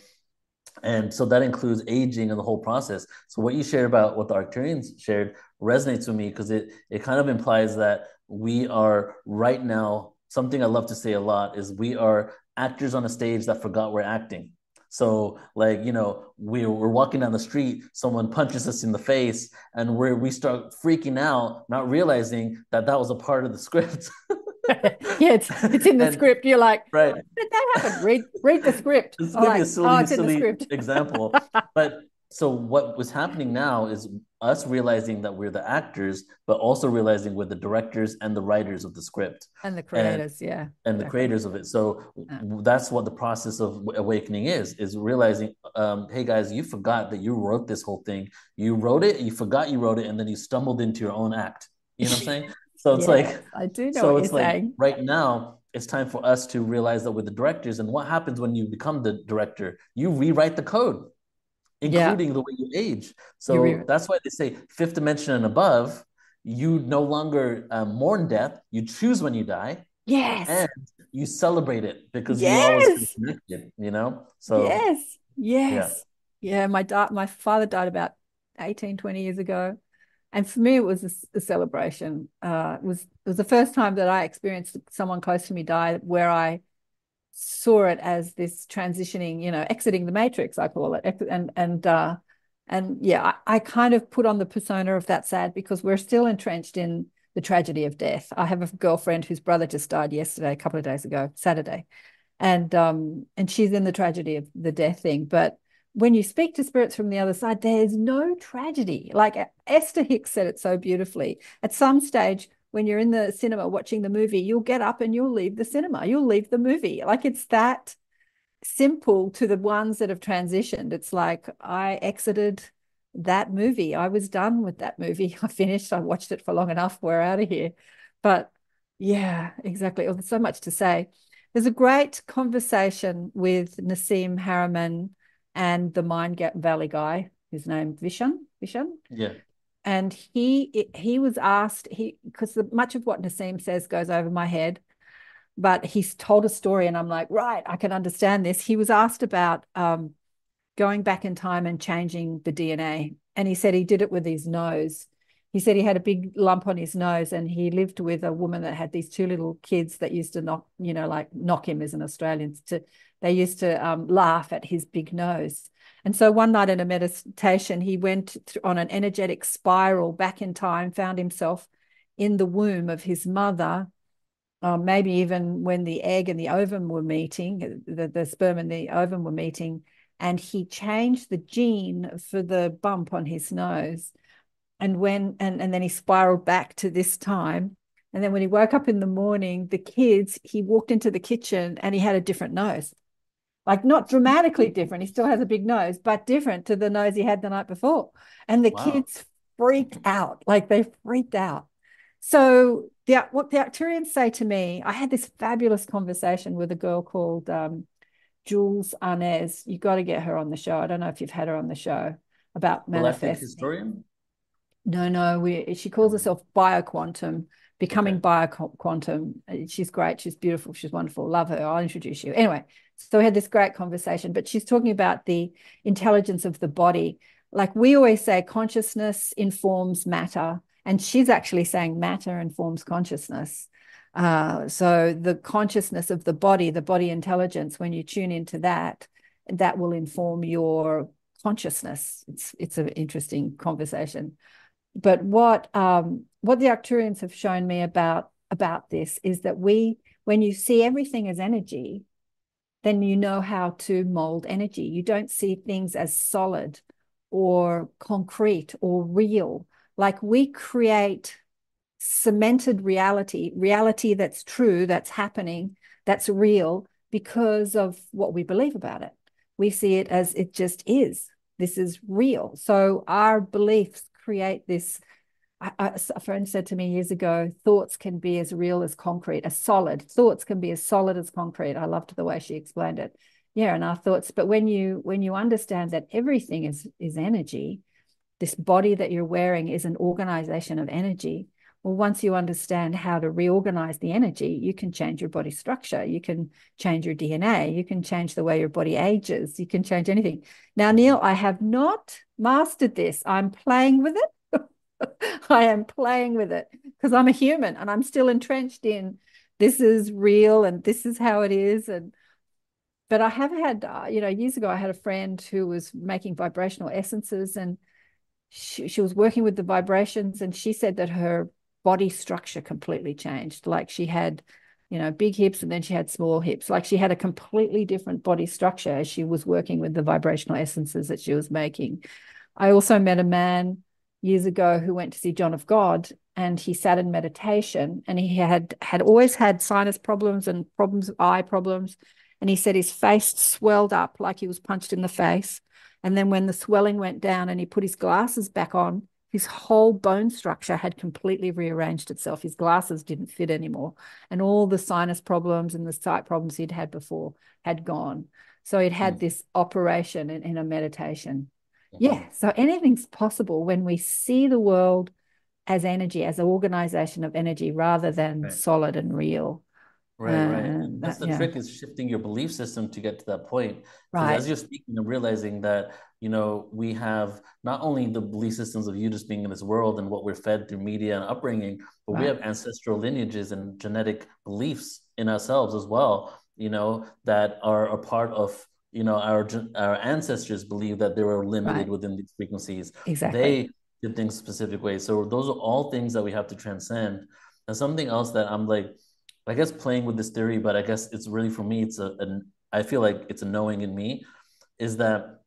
And so that includes aging and the whole process. So what you shared about what the Arcturians shared resonates with me because it it kind of implies that we are right now something I love to say a lot is we are actors on a stage that forgot we're acting. So, like, you know, we, we're walking down the street, someone punches us in the face, and we we start freaking out, not realizing that that was a part of the script. yeah, it's, it's in the and, script. You're like, right. did that happen? Read read the script. This is going to be a oh, silly, oh, silly example. but so what was happening now is us realizing that we're the actors, but also realizing we're the directors and the writers of the script and the creators, and, yeah, and the creators of it. So yeah. that's what the process of awakening is: is realizing, um, hey guys, you forgot that you wrote this whole thing. You wrote it, you forgot you wrote it, and then you stumbled into your own act. You know what I'm saying? So it's like I do know. So it's like saying. right now, it's time for us to realize that we're the directors. And what happens when you become the director? You rewrite the code including yeah. the way you age. So that's why they say fifth dimension and above, you no longer um, mourn death, you choose when you die. Yes. And you celebrate it because yes. you always connected, you know? So Yes. Yes. Yeah, yeah my da- my father died about 18, 20 years ago. And for me, it was a, a celebration. Uh, it was it was the first time that I experienced someone close to me die where I saw it as this transitioning, you know, exiting the matrix, I call it. And and uh and yeah, I, I kind of put on the persona of that sad because we're still entrenched in the tragedy of death. I have a girlfriend whose brother just died yesterday, a couple of days ago, Saturday. And um and she's in the tragedy of the death thing. But when you speak to spirits from the other side, there's no tragedy. Like Esther Hicks said it so beautifully. At some stage, when you're in the cinema watching the movie, you'll get up and you'll leave the cinema, you'll leave the movie. Like it's that simple to the ones that have transitioned. It's like I exited that movie. I was done with that movie. I finished, I watched it for long enough. We're out of here. But yeah, exactly. Oh, there's so much to say. There's a great conversation with Nassim Haramein and the Mind Gap Valley guy, his name Vishen. Vishen. Yeah and he he was asked he because much of what Nassim says goes over my head, but he's told a story, and I'm like, right, I can understand this. He was asked about um, going back in time and changing the DNA, and he said he did it with his nose. He said he had a big lump on his nose, and he lived with a woman that had these two little kids that used to knock, you know, like knock him as an Australian. To they used to um, laugh at his big nose and so one night in a meditation, he went on an energetic spiral back in time, found himself in the womb of his mother, uh, maybe even when the egg and the ovum were meeting, the, the sperm and the ovum were meeting, and he changed the gene for the bump on his nose. And when and, and then he spiraled back to this time. And then when he woke up in the morning, the kids, he walked into the kitchen and he had a different nose like not dramatically different. He still has a big nose, but different to the nose he had the night before. And the wow. kids freaked out, like they freaked out. So the what the Arcturians say to me, I had this fabulous conversation with a girl called um, Jules Arnez. You got to get her on the show. I don't know if you've had her on the show about manifesting. historian. No, no. We she calls herself bioquantum becoming okay. bioquantum. She's great. She's beautiful. She's wonderful. Love her. I'll introduce you. Anyway, so we had this great conversation, but she's talking about the intelligence of the body. Like we always say, consciousness informs matter. And she's actually saying matter informs consciousness. Uh, so the consciousness of the body, the body intelligence, when you tune into that, that will inform your consciousness. It's it's an interesting conversation. But what um, what the Arcturians have shown me about about this is that we, when you see everything as energy, then you know how to mold energy. You don't see things as solid or concrete or real. Like we create cemented reality, reality that's true, that's happening, that's real because of what we believe about it. We see it as it just is. This is real. So our beliefs create this. A friend said to me years ago, thoughts can be as real as concrete, as solid. Thoughts can be as solid as concrete. I loved the way she explained it. Yeah, and our thoughts. But when you when you understand that everything is is energy, this body that you're wearing is an organization of energy well, once you understand how to reorganize the energy, you can change your body structure. You can change your DNA. You can change the way your body ages. You can change anything. Now, Neil, I have not mastered this. I'm playing with it. I am playing with it because I'm a human and I'm still entrenched in this is real and this is how it is. And but I have had, uh, you know, years ago, I had a friend who was making vibrational essences and she, she was working with the vibrations and she said that her body structure completely changed. Like she had, you know, big hips and then she had small hips. Like she had a completely different body structure as she was working with the vibrational essences that she was making. I also met a man years ago who went to see John of God and he sat in meditation and he had had always had sinus problems and problems eye problems and he said his face swelled up like he was punched in the face and then when the swelling went down and he put his glasses back on his whole bone structure had completely rearranged itself. His glasses didn't fit anymore. And all the sinus problems and the sight problems he'd had before had gone. So he'd had mm. this operation in, in a meditation. Yeah. So anything's possible when we see the world as energy, as an organization of energy rather than right. solid and real. Right, uh, right. That's the yeah. trick is shifting your belief system to get to that point. Right. As you're speaking, I'm realizing that, you know, we have not only the belief systems of you just being in this world and what we're fed through media and upbringing, but right. we have ancestral lineages and genetic beliefs in ourselves as well, you know, that are a part of you know our our ancestors believe that they were limited right. within these frequencies. Exactly. They did things specific ways. So those are all things that we have to transcend. And something else that i'm like I guess playing with this theory, but I guess it's really for me, it's a, an, I feel like it's a knowing in me, is that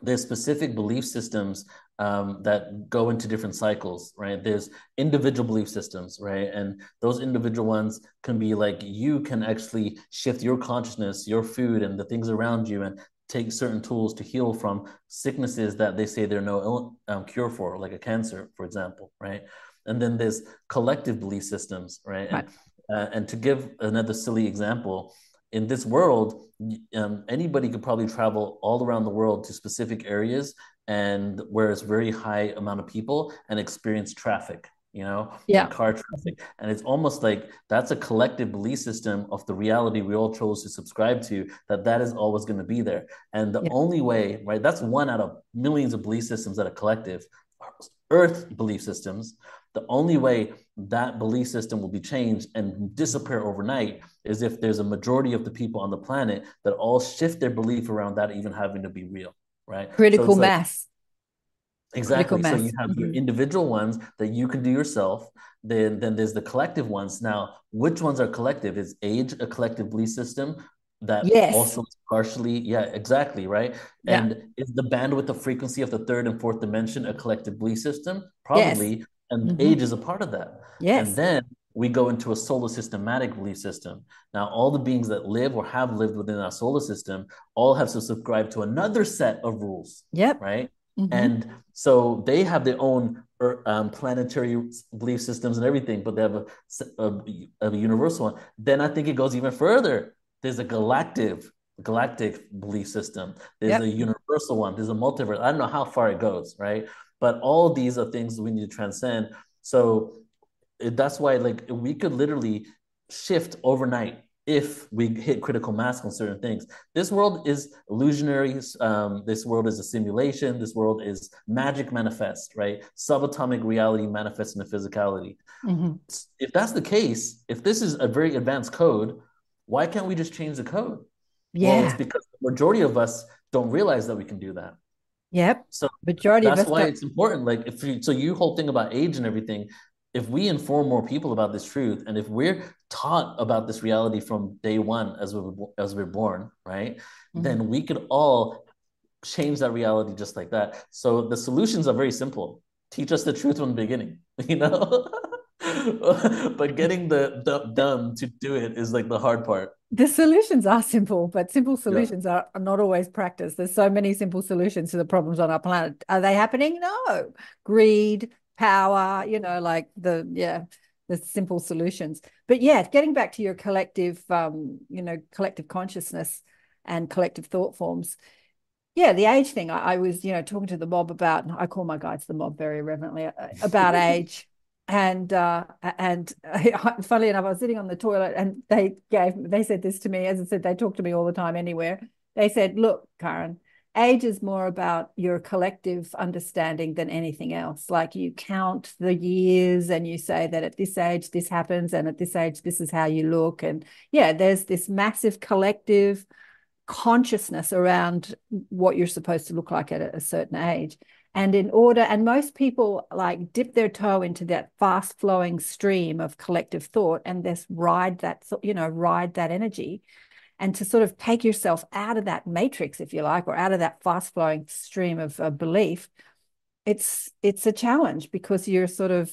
there's specific belief systems um, that go into different cycles, right? There's individual belief systems, right? And those individual ones can be like you can actually shift your consciousness, your food, and the things around you, and take certain tools to heal from sicknesses that they say there's no um, cure for, like a cancer, for example, right? And then there's collective belief systems, right? right. And uh, and to give another silly example, in this world, um, anybody could probably travel all around the world to specific areas and where it's very high amount of people and experience traffic you know yeah. car traffic. And it's almost like that's a collective belief system of the reality we all chose to subscribe to that that is always going to be there. And the yeah. only way right that's one out of millions of belief systems that are collective earth belief systems the only way that belief system will be changed and disappear overnight is if there's a majority of the people on the planet that all shift their belief around that even having to be real, right? Critical so mass. Like, exactly. So you have mm-hmm. your individual ones that you can do yourself. Then, then there's the collective ones. Now, which ones are collective? Is age a collective belief system? that yes. also partially yeah exactly right yeah. and is the bandwidth of frequency of the third and fourth dimension a collective belief system probably yes and mm-hmm. age is a part of that. Yes. And then we go into a solar systematic belief system. Now, all the beings that live or have lived within our solar system all have to subscribe to another set of rules. Yep. Right. Mm-hmm. And so they have their own um, planetary belief systems and everything, but they have a, a, a, universal one. Then I think it goes even further. There's a galactic galactic belief system. There's yep. a universal one. There's a multiverse. I don't know how far it goes, right? But all these are things we need to transcend. So that's why, like, we could literally shift overnight if we hit critical mass on certain things. This world is illusionary. Um, this world is a simulation. This world is magic manifest, right? Subatomic reality manifests in the physicality. Mm-hmm. If that's the case, if this is a very advanced code, why can't we just change the code? Yeah. Well, it's because the majority of us don't realize that we can do that. Yep. So majority that's why it's important. Like if you, so you whole thing about age and everything, if we inform more people about this truth and if we're taught about this reality from day one as we as we're born, right? Mm-hmm. Then we could all change that reality just like that. So the solutions are very simple. Teach us the truth from the beginning, you know? but getting the, the dumb to do it is like the hard part. The solutions are simple, but simple solutions yeah. are, not always practiced. There's so many simple solutions to the problems on our planet. Are they happening? No. Greed, power, you know, like the yeah, the simple solutions. But yeah, getting back to your collective um, you know, collective consciousness and collective thought forms. Yeah, the age thing. I, I was, you know, talking to the mob about. I call my guides the mob very reverently uh, about age and uh, and uh, funnily enough, I was sitting on the toilet, and they gave they said this to me. As I said, they talk to me all the time anywhere. They said, "Look, Karen, age is more about your collective understanding than anything else. Like you count the years, and you say that at this age this happens, and at this age this is how you look. And yeah, there's this massive collective consciousness around what you're supposed to look like at a certain age." And in order, and most people like dip their toe into that fast flowing stream of collective thought and just ride that, you know, ride that energy. And to sort of take yourself out of that matrix, if you like, or out of that fast flowing stream of uh, belief, it's it's a challenge because you're sort of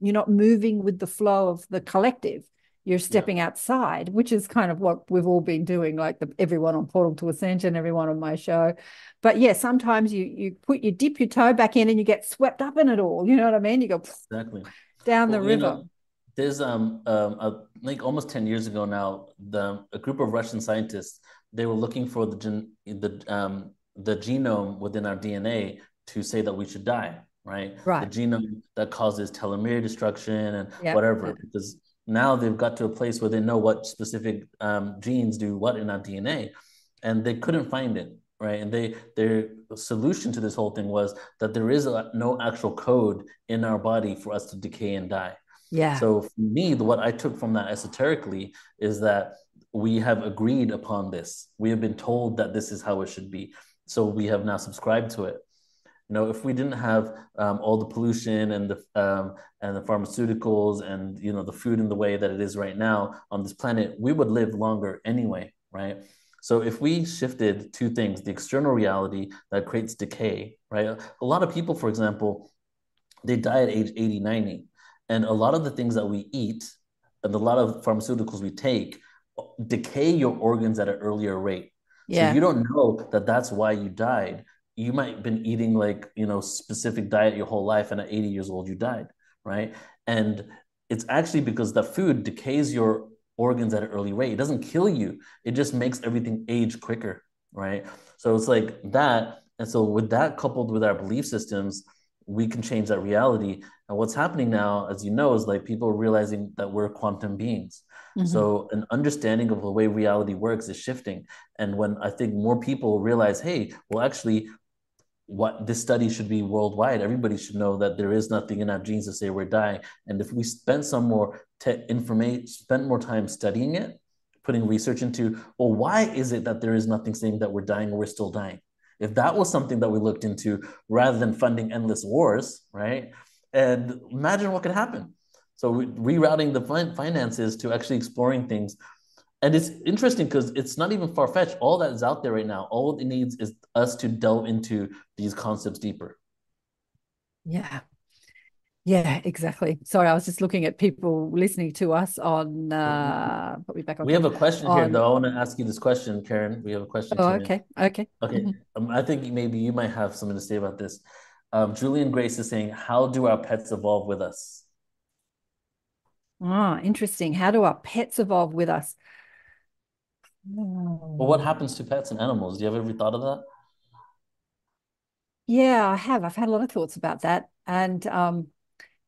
you're not moving with the flow of the collective you're stepping yeah. outside, which is kind of what we've all been doing, like the, everyone on Portal to Ascension, everyone on my show. But yeah, sometimes you you put you dip your toe back in and you get swept up in it all. You know what I mean? You go exactly down well, the river. Know, there's um um a, like almost ten years ago now, the a group of Russian scientists they were looking for the gen, the um the genome within our DNA to say that we should die, right? Right. The genome that causes telomere destruction and yep. whatever, yep. because now they've got to a place where they know what specific um, genes do what in our DNA, and they couldn't find it, right? And they their solution to this whole thing was that there is a, no actual code in our body for us to decay and die. Yeah. So for me, what I took from that esoterically is that we have agreed upon this. We have been told that this is how it should be. So we have now subscribed to it. You know, if we didn't have um, all the pollution and the um, and the pharmaceuticals and you know the food in the way that it is right now on this planet, we would live longer anyway, right? So if we shifted two things, the external reality that creates decay, right? A lot of people, for example, they die at age 80, 90. And a lot of the things that we eat and a lot of pharmaceuticals we take decay your organs at an earlier rate. Yeah. So you don't know that that's why you died you might have been eating like you know specific diet your whole life and at 80 years old you died right? And it's actually because the food decays your organs at an early rate. It doesn't kill you. It just makes everything age quicker right? So it's like that. And so with that coupled with our belief systems we can change that reality. And what's happening now as you know is like people realizing that we're quantum beings. Mm-hmm. so an understanding of the way reality works is shifting. And when i think more people realize hey well actually what this study should be worldwide. Everybody should know that there is nothing in our genes to say we're dying. And if we spend some more te- information, spend more time studying it, putting research into, well, why is it that there is nothing saying that we're dying or we're still dying? If that was something that we looked into rather than funding endless wars, right? And imagine what could happen. So rerouting the fin- finances to actually exploring things and it's interesting because it's not even far fetched. All that is out there right now, all it needs is us to delve into these concepts deeper. Yeah. Yeah, exactly. Sorry, I was just looking at people listening to us on. Uh, put me back on. We have a question on... here, though. I want to ask you this question, Karen. We have a question. Oh, okay, okay, okay. Mm-hmm. Um, I think maybe you might have something to say about this. Um, Julian Grace is saying, "How do our pets evolve with us?" Ah, oh, interesting. How do our pets evolve with us? Well, what happens to pets and animals? Do you have ever thought of that? Yeah, I have. I've had a lot of thoughts about that. And um,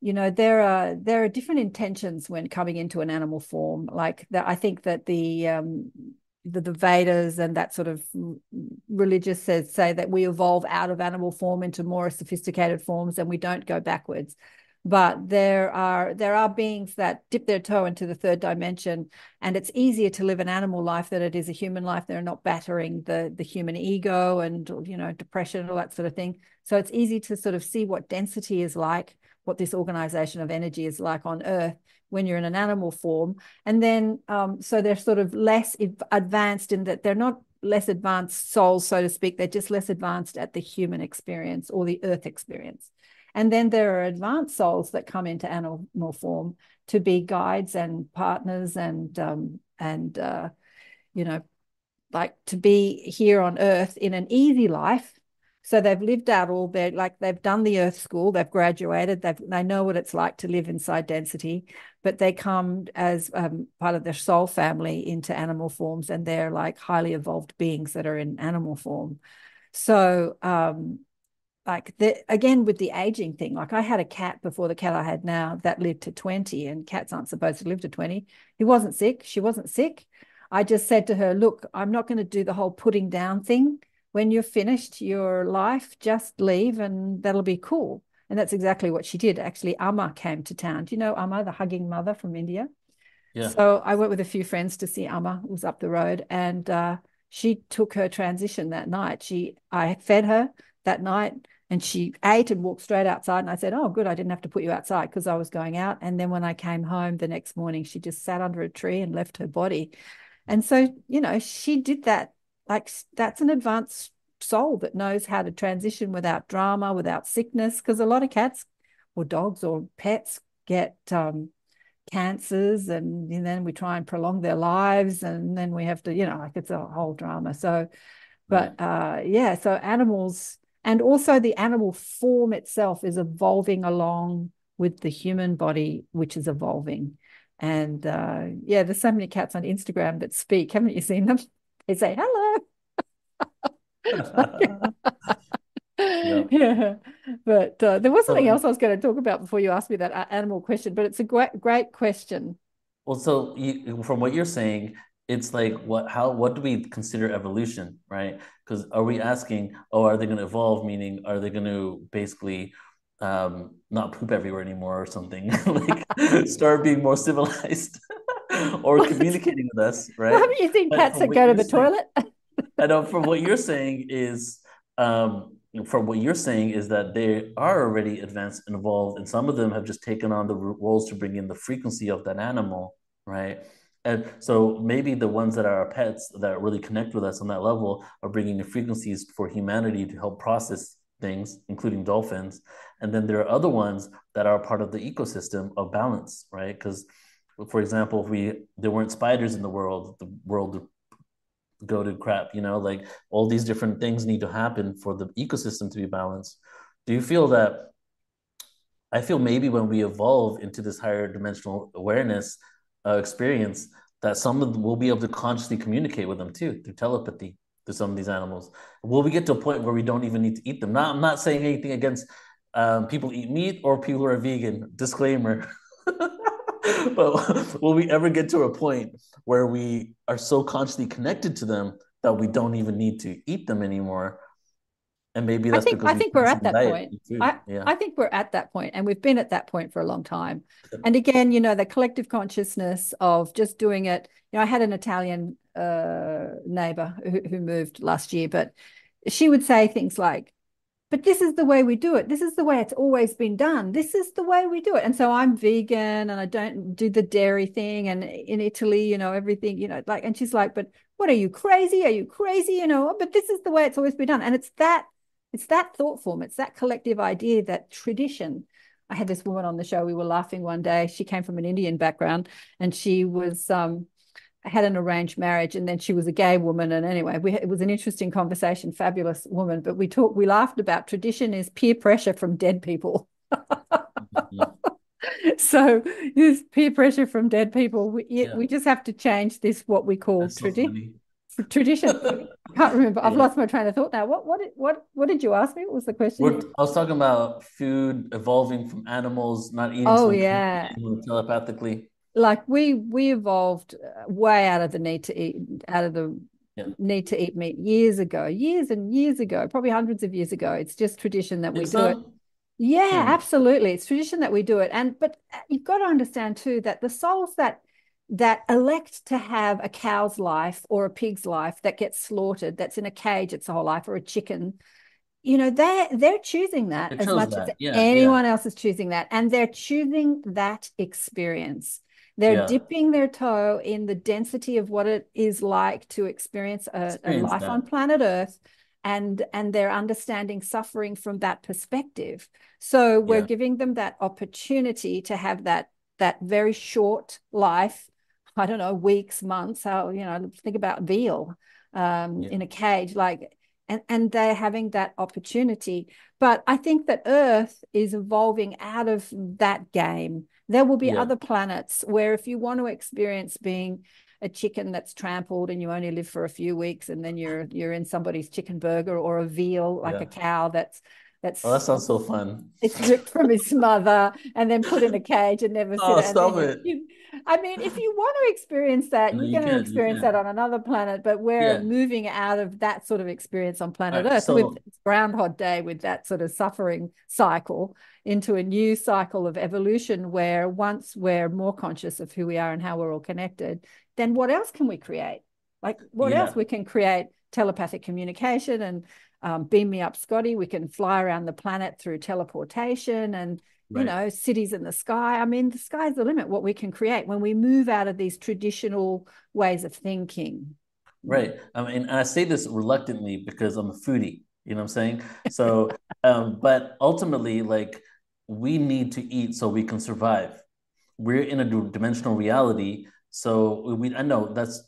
you know, there are there are different intentions when coming into an animal form. Like that, I think that the um the, the Vedas and that sort of religious says say that we evolve out of animal form into more sophisticated forms and we don't go backwards but there are there are beings that dip their toe into the third dimension and it's easier to live an animal life than it is a human life they're not battering the the human ego and you know depression and all that sort of thing so it's easy to sort of see what density is like what this organization of energy is like on earth when you're in an animal form and then um, so they're sort of less advanced in that they're not less advanced souls, so to speak. They're just less advanced at the human experience or the earth experience. And then there are advanced souls that come into animal form to be guides and partners and um, and uh, you know like to be here on earth in an easy life. So they've lived out all their like they've done the earth school they've graduated they've they know what it's like to live inside density but they come as um, part of their soul family into animal forms and they're like highly evolved beings that are in animal form. So um like the again with the aging thing like i had a cat before the cat i had now that lived to 20 and cats aren't supposed to live to 20 he wasn't sick. She wasn't sick. I just said to her look i'm not going to do the whole putting down thing. When you're finished your life just leave and that'll be cool. And that's exactly what she did. Actually amma came to town. Do you know amma the hugging mother from india? Yeah. so i went with a few friends to see amma who was up the road and uh, she took her transition that night. She i fed her that night and she ate and walked straight outside. And I said, Oh, good, I didn't have to put you outside because I was going out. And then when I came home the next morning, she just sat under a tree and left her body. And so, you know, she did that. Like, that's an advanced soul that knows how to transition without drama, without sickness. Because a lot of cats or dogs or pets get um, cancers and, and, then we try and prolong their lives. And then we have to, you know, like it's a whole drama. So, but uh, yeah, so animals and also, the animal form itself is evolving along with the human body, which is evolving. And uh, yeah, there's so many cats on Instagram that speak. Haven't you seen them? They say hello. yep. Yeah, but uh, there was something else I was going to talk about before you asked me that uh, animal question. But it's a great, great question. Well, so you, from what you're saying, it's like what how what do we consider evolution right? Because are we asking oh are they going to evolve? Meaning are they going to basically um, not poop everywhere anymore or something like start being more civilized or communicating with us right? Haven't you seen cats that go to the saying, toilet? I know from what you're saying is um, from what you're saying is that they are already advanced and evolved and some of them have just taken on the roles to bring in the frequency of that animal right and so maybe the ones that are our pets that really connect with us on that level are bringing the frequencies for humanity to help process things, including dolphins. And then there are other ones that are part of the ecosystem of balance, right? Because, for example, if we there weren't spiders in the world, the world would go to crap. You know, like all these different things need to happen for the ecosystem to be balanced. Do you feel that? I feel maybe when we evolve into this higher dimensional awareness, uh, experience that some of them will be able to consciously communicate with them too through telepathy to some of these animals. Will we get to a point where we don't even need to eat them? Not, I'm not saying anything against um, people eat meat or people who are vegan. Disclaimer. but will we ever get to a point where we are so consciously connected to them that we don't even need to eat them anymore? And maybe that's I think, I think we're at that point. I, yeah. I think we're at that point, and we've been at that point for a long time. And again, you know, the collective consciousness of just doing it. You know, I had an Italian uh, neighbor who, who moved last year, but she would say things like, but this is the way we do it. This is the way it's always been done. This is the way we do it. And so I'm vegan and I don't do the dairy thing. And in Italy, you know, everything, you know, like, and she's like, but what are you crazy? Are you crazy? You know, but this is the way it's always been done. And it's that it's that thought form, it's that collective idea, that tradition. I had this woman on the show. We were laughing one day. She came from an Indian background and she was um, had an arranged marriage and then she was a gay woman and anyway we, it was an interesting conversation fabulous woman but we talked we laughed about tradition is peer pressure from dead people so this peer pressure from dead people we, yeah. we just have to change this what we call tradition tradition. I can't remember. I've yeah. lost my train of thought now. What what what what did you ask me? What was the question? I was talking about food evolving from animals, not eating. Oh yeah, telepathically. Like we we evolved uh, way out of the need to eat, out of the yeah. need to eat meat years ago, years and years ago, probably hundreds of years ago. It's just tradition that we do it. Yeah, hmm. absolutely. It's tradition that we do it. And but uh, you've got to understand too that the souls that that elect to have a cow's life or a pig's life that gets slaughtered, that's in a cage its a whole life, or a chicken, you know, they're they're choosing that as much that. as yeah, anyone yeah. else is choosing that. And they're choosing that experience. They're Yeah. dipping their toe in the density of what it is like to experience a, a life that. on planet Earth and and they're understanding suffering from that perspective. So we're giving them that opportunity to have that that very short life, I don't know, weeks, months, how, you know, think about veal um, Yeah. in a cage, like and, and they're having that opportunity. But I think that Earth is evolving out of that game. There will be Yeah. other planets where if you want to experience being a chicken that's trampled and you only live for a few weeks and then you're you're in somebody's chicken burger or a veal like Yeah. a cow that's that's Oh, that sounds so fun. it's ripped from his mother and then put in a cage and never Oh, stop it. you- I mean, if you want to experience that, you're you going to experience that on another planet, but we're Yeah. moving out of that sort of experience on planet Right, Earth so- with Groundhog Day, with that sort of suffering cycle into a new cycle of evolution where once we're more conscious of who we are and how we're all connected, then what else can we create? Like, what Yeah. else? We can create telepathic communication and um, beam me up, Scotty. We can fly around the planet through teleportation and, you know, cities in the sky. I mean, the sky's the limit, what we can create when we move out of these traditional ways of thinking. Right. I mean, I say this reluctantly because I'm a foodie, you know what I'm saying? So, um, but ultimately, like, we need to eat so we can survive. We're in a dimensional reality. So we, I know that's,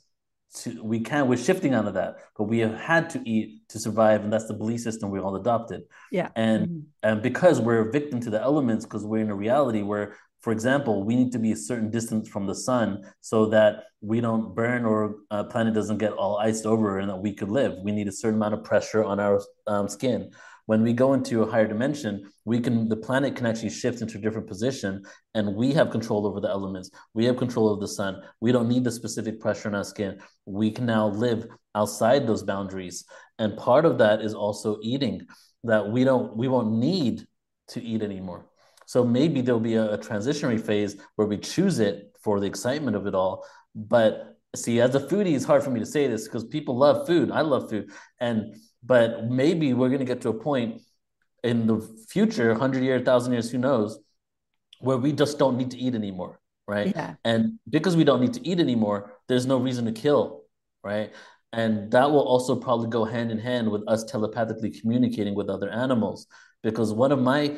to, we can't we're shifting out of that, but we have had to eat to survive. And that's the belief system we all adopted. Yeah. And Mhm. and because we're a victim to the elements, because we're in a reality where, for example, we need to be a certain distance from the sun so that we don't burn or uh, planet doesn't get all iced over and that we could live. We need a certain amount of pressure on our um, skin. When we go into a higher dimension, we can the planet can actually shift into a different position, and we have control over the elements. We have control of the sun. We don't need the specific pressure on our skin. We can now live outside those boundaries, and part of that is also eating that we don't we won't need to eat anymore. So maybe there'll be a, a transitionary phase where we choose it for the excitement of it all. But see, as a foodie, it's hard for me to say this because people love food. I love food, and but maybe we're going to get to a point in the future, hundred years, thousand years, who knows, where we just don't need to eat anymore, right? Yeah. And because we don't need to eat anymore, there's no reason to kill, right? And that will also probably go hand in hand with us telepathically communicating with other animals. Because one of my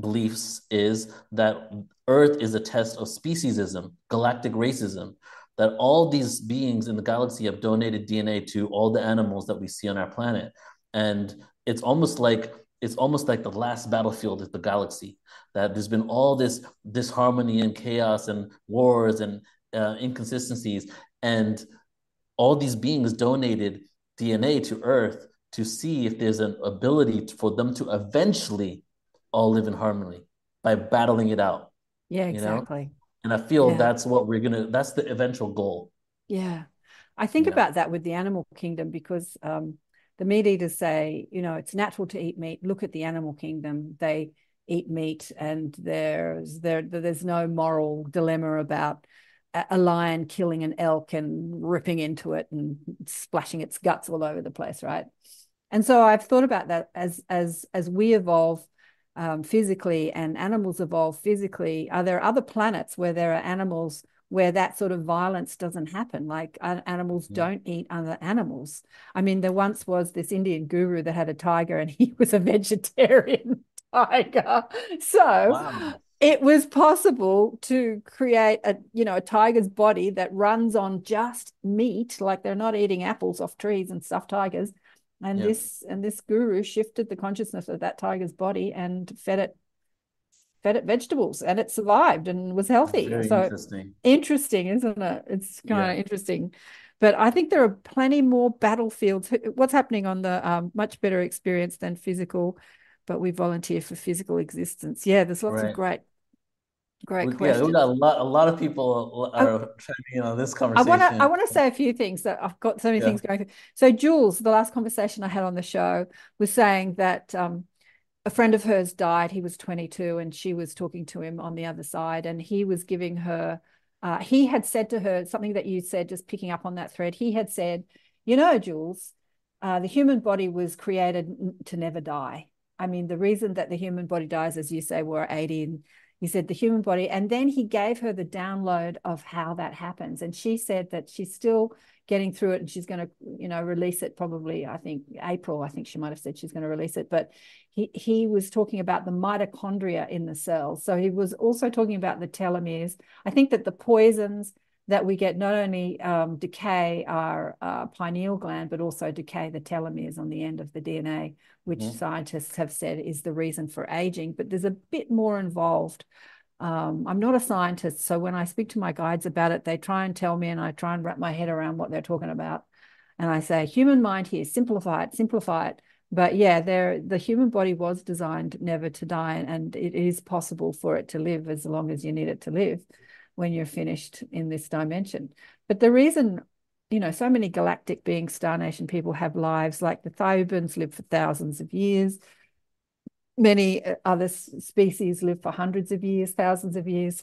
beliefs is that Earth is a test of speciesism, galactic racism, that all these beings in the galaxy have donated DNA to all the animals that we see on our planet. And it's almost like it's almost like the last battlefield of the galaxy that there's been all this disharmony and chaos and wars and uh, inconsistencies and all these beings donated dna to earth to see if there's an ability for them to eventually all live in harmony by battling it out Yeah, you know? And i feel Yeah. that's what we're gonna that's the eventual goal Yeah. I think Yeah. about that with the animal kingdom because um, the meat eaters say, you know, it's natural to eat meat. Look at the animal kingdom. They eat meat and there's there there's no moral dilemma about a lion killing an elk and ripping into it and splashing its guts all over the place, right? And so I've thought about that as as as we evolve um, physically and animals evolve physically. Are there other planets where there are animals where that sort of violence doesn't happen? Like uh, animals Yeah. don't eat other animals. I mean, there once was this Indian guru that had a tiger, and he was a vegetarian tiger. So wow it was possible to create a you know a tiger's body that runs on just meat like they're not eating apples off trees and stuffed tigers and Yeah. this and this guru shifted the consciousness of that tiger's body and fed it fed it vegetables and it survived and was healthy so interesting interesting isn't it it's kind Yeah. of interesting but i think there are plenty more battlefields what's happening on the um, much better experience than physical but we volunteer for physical existence yeah there's lots of Right. Great We- yeah we got a lot a lot of people are chiming in on this I conversation want to I want to say a few things that I've got so many Yeah. things going through. So Jules, the last conversation I had on the show was saying that um, a friend of hers died. He was 22 and she was talking to him on the other side and he was giving her uh, he had said to her something that you said just picking up on that thread. He had said, "You know, Jules, uh, the human body was created to never die. I mean, the reason that the human body dies, as you say, we're 80 and he said the human body and then he gave her the download of how that happens and she said that she's still getting through it and she's going to you know release it probably i think april i think she might have said she's going to release it but he he was talking about the mitochondria in the cells. So he was also talking about the telomeres. I think that the poisons that we get not only um, decay our uh, pineal gland, but also decay the telomeres on the end of the DNA, which mm-hmm. scientists have said is the reason for aging. But there's a bit more involved. Um, I'm not a scientist, so when I speak to my guides about it, they try and tell me, and I try and wrap my head around what they're talking about. And I say, human mind here, simplify it, simplify it. But yeah, there the human body was designed never to die, and it is possible for it to live as long as you need it to live when you're finished in this dimension. But the reason, you know, so many galactic beings, Star Nation people have lives like the Thiaooubans live for thousands of years. Many uh, other species live for hundreds of years, thousands of years.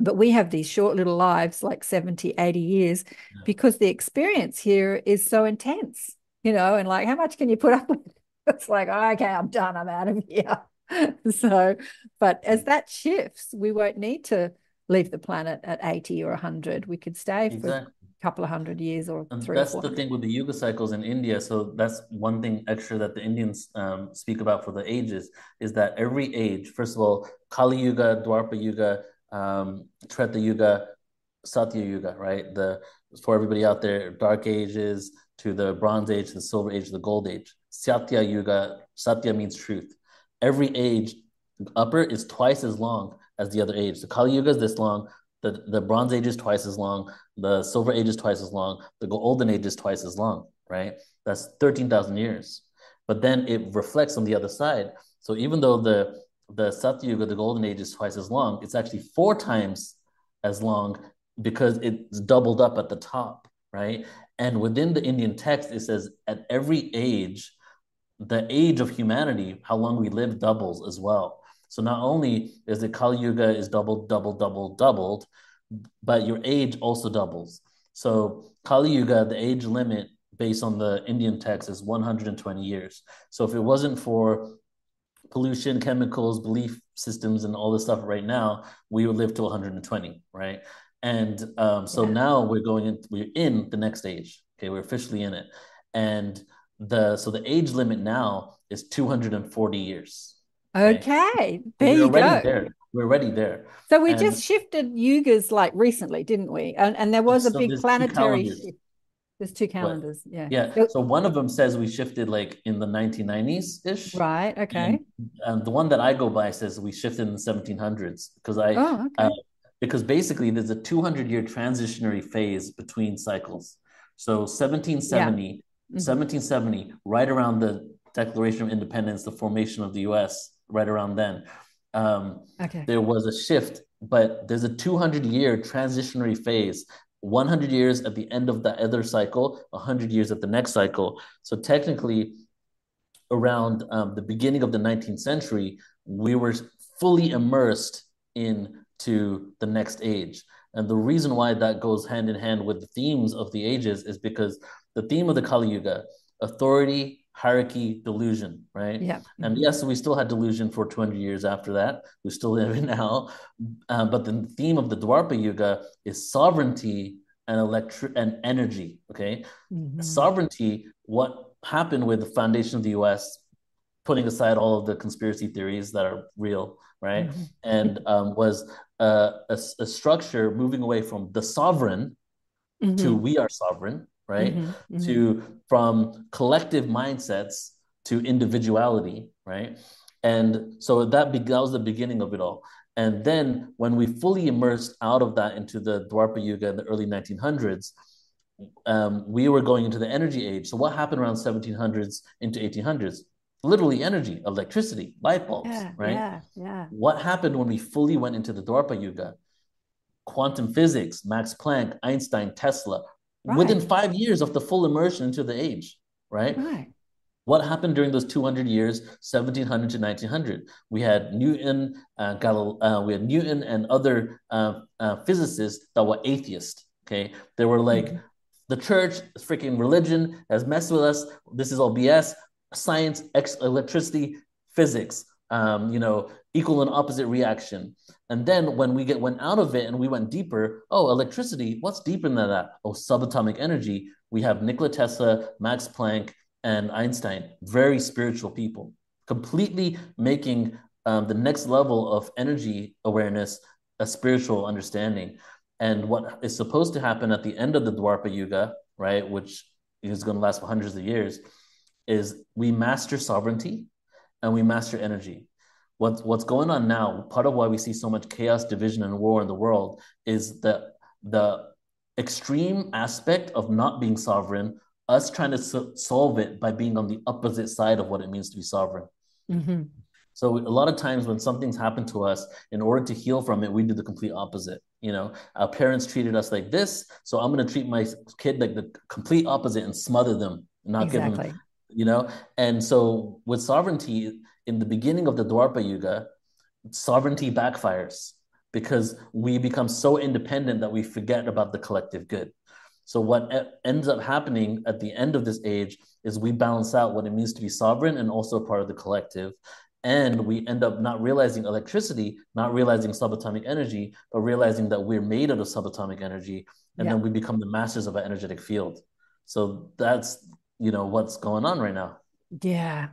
But we have these short little lives, like 70, 80 years, yeah. because the experience here is so intense, you know, and like, how much can you put up with? It's like, oh, okay, I'm done. I'm out of here. so, but as that shifts, we won't need to leave the planet at 80 or 100. We could stay for exactly. a couple of hundred years or and three That's the thing with the yuga cycles in India. So that's one thing extra that the Indians um, speak about for the ages is that every age, first of all, Kali Yuga, Dwapara Yuga, um, Treta Yuga, Satya Yuga, right? The for everybody out there, Dark Ages to the Bronze Age, the Silver Age, the Gold Age. Satya Yuga, Satya means truth. Every age upper is twice as long as the other age. The Kali Yuga is this long. The, the Bronze Age is twice as long. The Silver Age is twice as long. The Golden Age is twice as long, right? That's 13,000 years. But then it reflects on the other side. So even though the the Satya Yuga, the Golden Age, is twice as long, it's actually four times as long because it's doubled up at the top, right? And within the Indian text, it says at every age, the age of humanity, how long we live, doubles as well. So not only is the Kali Yuga is doubled, doubled, doubled, doubled, but your age also doubles. So Kali Yuga, the age limit based on the Indian text is 120 years. So if it wasn't for pollution, chemicals, belief systems, and all this stuff right now, we would live to 120, right? And um, so yeah. now we're going in, we're in the next age. Okay, we're officially in it. And the so the age limit now is 240 years. Okay, there you go. There. We're already there. So we and just shifted yugas like recently, didn't we? And and there was a big planetary shift. There's two calendars. yeah. Yeah. So one of them says we shifted like in the 1990s ish. Right. Okay. And, and, the one that I go by says we shifted in the 1700s because I, oh, okay. uh, because basically there's a 200 year transitionary phase between cycles. So 1770, yeah. mm-hmm. 1770, right around the Declaration of Independence, the formation of the US, right around then. Um, okay. There was a shift, but there's a 200 year transitionary phase 100 years at the end of the other cycle, 100 years at the next cycle. So technically, around um, the beginning of the 19th century, we were fully immersed into the next age. And the reason why that goes hand in hand with the themes of the ages is because the theme of the Kali Yuga, authority, hierarchy delusion, right? Yeah. And yes, we still had delusion for 200 years after that. We still live it now. Uh, but the theme of the Dwapara Yuga is sovereignty and electric and energy. Okay. Mm-hmm. Sovereignty, what happened with the foundation of the US, putting aside all of the conspiracy theories that are real, right? Mm-hmm. And um, was a, a, structure moving away from the sovereign mm-hmm. to we are sovereign right? Mm-hmm, mm-hmm. To from collective mindsets to individuality, right? And so that, be- that was the beginning of it all. And then when we fully immersed out of that into the Dwapara Yuga in the early 1900s, um, we were going into the energy age. So what happened around 1700s into 1800s? Literally energy, electricity, light bulbs, yeah, right? Yeah, yeah. What happened when we fully went into the Dwapara Yuga? Quantum physics, Max Planck, Einstein, Tesla, right. within five years of the full immersion into the age, right? Right. What happened during those 200 years, 1700 to 1900? We had Newton, uh, Galil- uh, we had Newton and other uh, uh physicists that were atheists. Okay, they were like, mm-hmm. the church, freaking religion has messed with us. This is all BS. Science, ex- electricity, physics. Um, you know, equal and opposite reaction. And then when we get went out of it and we went deeper, oh, electricity, what's deeper than that? Oh, subatomic energy. We have Nikola Tesla, Max Planck, and Einstein, very spiritual people, completely making um, the next level of energy awareness a spiritual understanding. And what is supposed to happen at the end of the Dwapara Yuga, right, which is going to last for hundreds of years, is we master sovereignty and we master energy. What's what's going on now? Part of why we see so much chaos, division, and war in the world is the the extreme aspect of not being sovereign. Us trying to so- solve it by being on the opposite side of what it means to be sovereign. Mm-hmm. So a lot of times when something's happened to us, in order to heal from it, we do the complete opposite. You know, our parents treated us like this, so I'm going to treat my kid like the complete opposite and smother them, not exactly. give them you know? And so with sovereignty in the beginning of the Dwapara Yuga sovereignty backfires because we become so independent that we forget about the collective good. So what ends up happening at the end of this age is we balance out what it means to be sovereign and also part of the collective. And we end up not realizing electricity not realizing subatomic energy but realizing that we're made out of subatomic energy. And yeah. then we become the masters of our energetic field. So that's you know what's going on right now yeah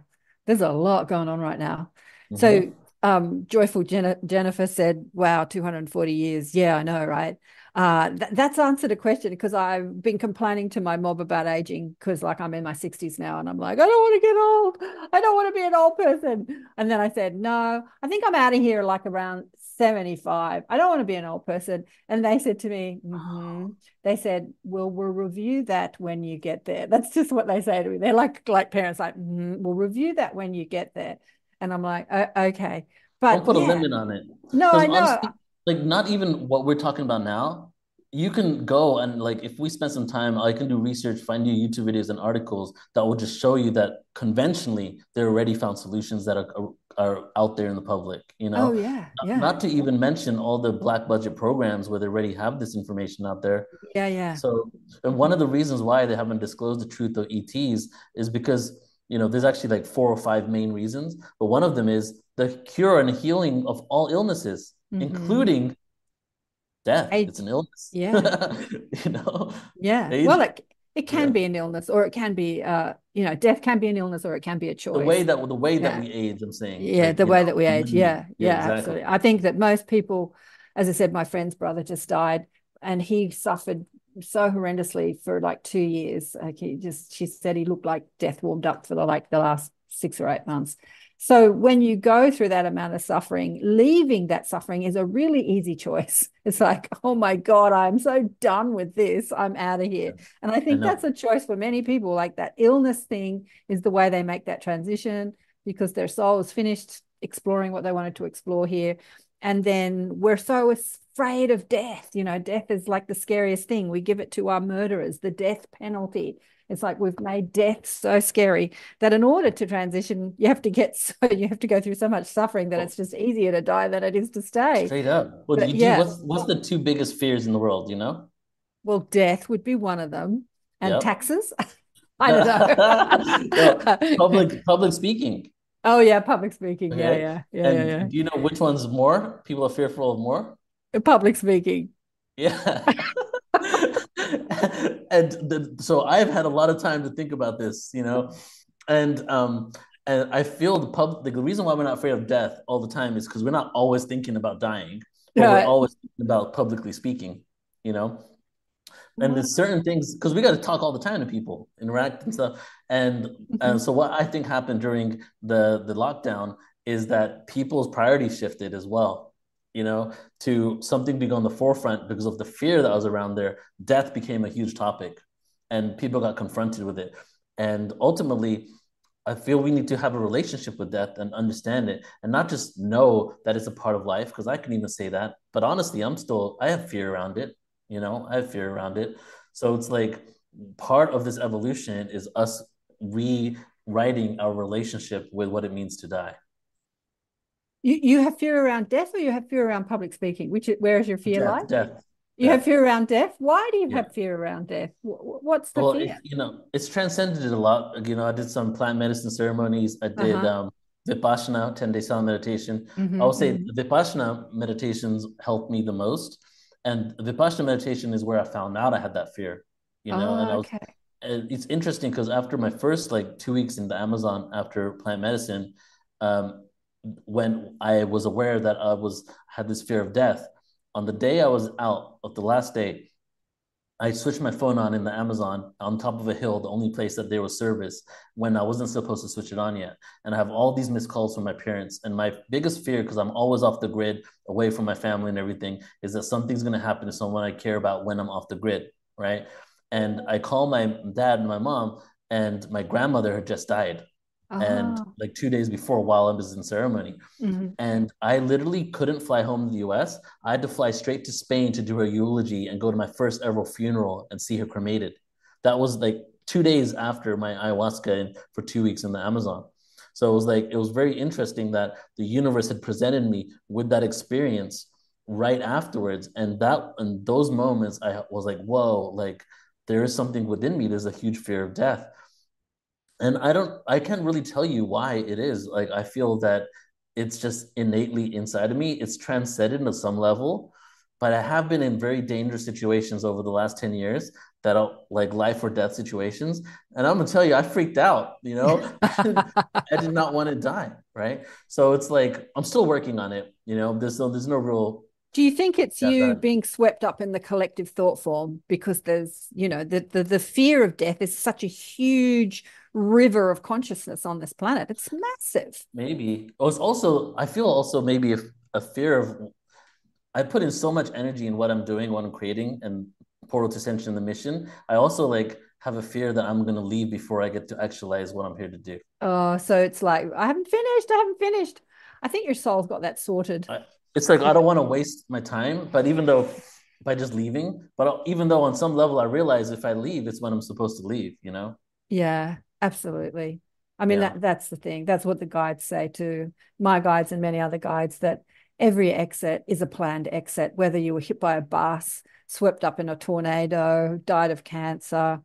there's a lot going on right now mm-hmm. so um joyful Jen- jennifer said wow 240 years yeah i know right uh, th- that's answered a question because I've been complaining to my mob about aging because, like, I'm in my 60s now and I'm like, I don't want to get old. I don't want to be an old person. And then I said, No, I think I'm out of here like around 75. I don't want to be an old person. And they said to me, mm-hmm. They said, Well, we'll review that when you get there. That's just what they say to me. They're like, like parents, like, mm, We'll review that when you get there. And I'm like, Okay. But don't put yeah. a limit on it. No, I know. Honestly, like not even what we're talking about now you can go and like if we spend some time i can do research find you youtube videos and articles that will just show you that conventionally there already found solutions that are, are out there in the public you know oh yeah yeah not to even mention all the black budget programs where they already have this information out there yeah yeah so and one of the reasons why they haven't disclosed the truth of ets is because you know there's actually like four or five main reasons but one of them is the cure and healing of all illnesses mm-hmm. including death. It's an illness. Yeah. you know? Yeah. Well, it, it can yeah. be an illness or it can be, uh, you know, death can be an illness or it can be a choice. The way that, the way yeah. that we age, I'm saying. Yeah. Like, the way know, that we age. Yeah. Yeah. yeah exactly. Absolutely. I think that most people, as I said, my friend's brother just died and he suffered so horrendously for like two years. Like he just, she said he looked like death warmed up for the, like the last six or eight months. So when you go through that amount of suffering, leaving that suffering is a really easy choice. It's like, oh my God, I'm so done with this. I'm out of here. And I think I uh that's a choice for many people. Like that illness thing is the way they make that transition because their soul is finished exploring what they wanted to explore here. And then we're so afraid of death. You know, death is like the scariest thing. We give it to our murderers, the death penalty. It's like we've made death so scary that in order to transition, you have to get so you have to go through so much suffering that it's just easier to die than it is to stay. Straight up. Well, but, yeah. what's, what's the two biggest fears in the world? You know. Well, death would be one of them, and yep. taxes. I don't know. yeah, public public speaking. Oh yeah, public speaking. Okay. Yeah, yeah, yeah, yeah, yeah. Do you know which one's more? People are fearful of more. Public speaking. Yeah. and the, so I've had a lot of time to think about this, you know, and um, and I feel the pub. The reason why we're not afraid of death all the time is because we're not always thinking about dying, but we're always thinking about publicly speaking, you know. And there's certain things because we got to talk all the time to people, interact and stuff. And mm-hmm. and so what I think happened during the the lockdown is that people's priorities shifted as well you know, to something being on the forefront because of the fear that was around there. Death became a huge topic and people got confronted with it. And ultimately, I feel we need to have a relationship with death and understand it and not just know that it's a part of life, because I can even say that. But honestly, I'm still, I have fear around it. You know, I have fear around it. So it's like part of this evolution is us rewriting our relationship with what it means to die. You you have fear around death, or you have fear around public speaking? Which where is your fear death, like? Death. You have fear around death. Why do you yeah. have fear around death? What's the well, fear? It, you know, it's transcended a lot. You know, I did some plant medicine ceremonies. I did uh-huh. um, Vipassana, 10 day silent meditation. Mhm, I would say mhm. Vipassana meditations helped me the most. And Vipassana meditation is where I found out I had that fear, you know, and Oh, I was, okay. it's interesting because after my first like two weeks in the Amazon after plant medicine, um, when I was aware that I was had this fear of death, on the day I was out of the last day, I switched my phone on in the Amazon on top of a hill, the only place that there was service when I wasn't supposed to switch it on yet. And I have all these missed calls from my parents. And my biggest fear, because I'm always off the grid, away from my family and everything, is that something's going to happen to someone I care about when I'm off the grid, right? And I call my dad and my mom, and my grandmother had just died. And Oh, like two days before, while I was in ceremony, mhm. and I literally couldn't fly home to the US. I had to fly straight to Spain to do her eulogy and go to my first ever funeral and see her cremated. That was like two days after my ayahuasca and for two weeks in the Amazon. So it was like it was very interesting that the universe had presented me with that experience right afterwards. And that and those moments I was like, whoa, like there is something within me. There's a huge fear of death and I don't I can't really tell you why it is. Like I feel that it's just innately inside of me. It's transcended to some level, but I have been in very dangerous situations over the last 10 years that are like life or death situations. And I'm gonna tell you, I freaked out, you know. I did not want to die, right? So it's like I'm still working on it, you know. There's no there's no real Do you think it's yeah, you that being swept up in the collective thought form because there's, you know, the, the the fear of death is such a huge river of consciousness on this planet. It's massive. maybe. Oh, it's also I feel also maybe a, a fear of I put in so much energy in what I'm doing, what I'm creating, and Portal to Ascension, the mission. I also like have a fear that I'm gonna leave before I get to actualize what I'm here to do. Oh, so it's like, I haven't finished, I haven't finished. I think your soul's got that sorted. I, it's like I don't want to waste my time, but even though by just leaving, but even though on some level I realize if I leave, it's when I'm supposed to leave, you know? Yeah, absolutely. I mean Yeah, that that's the thing. That's what the guides say too. My guides and many other guides that every exit is a planned exit, whether you were hit by a bus, swept up in a tornado, died of cancer,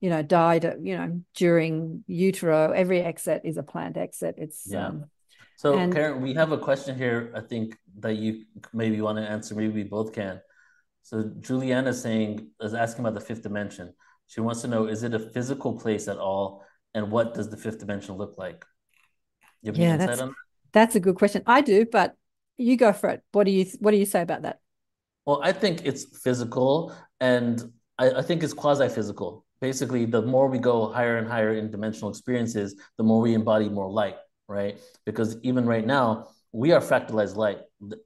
you know, died, you know, during utero, every exit is a planned exit. It's yeah. um So and Karen, we have a question here, I think that you maybe want to answer, maybe we both can. So Juliana is saying is asking about the fifth dimension. She wants to know, is it a physical place at all? And what does the fifth dimension look like? You have yeah, that's on that? that's a good question. I do, but you go for it. What do you what do you say about that? Well, I think it's physical and I, I think it's quasi-physical. Basically, the more we go higher and higher in dimensional experiences, the more we embody more light, right? Because even right now, we are fractalized light.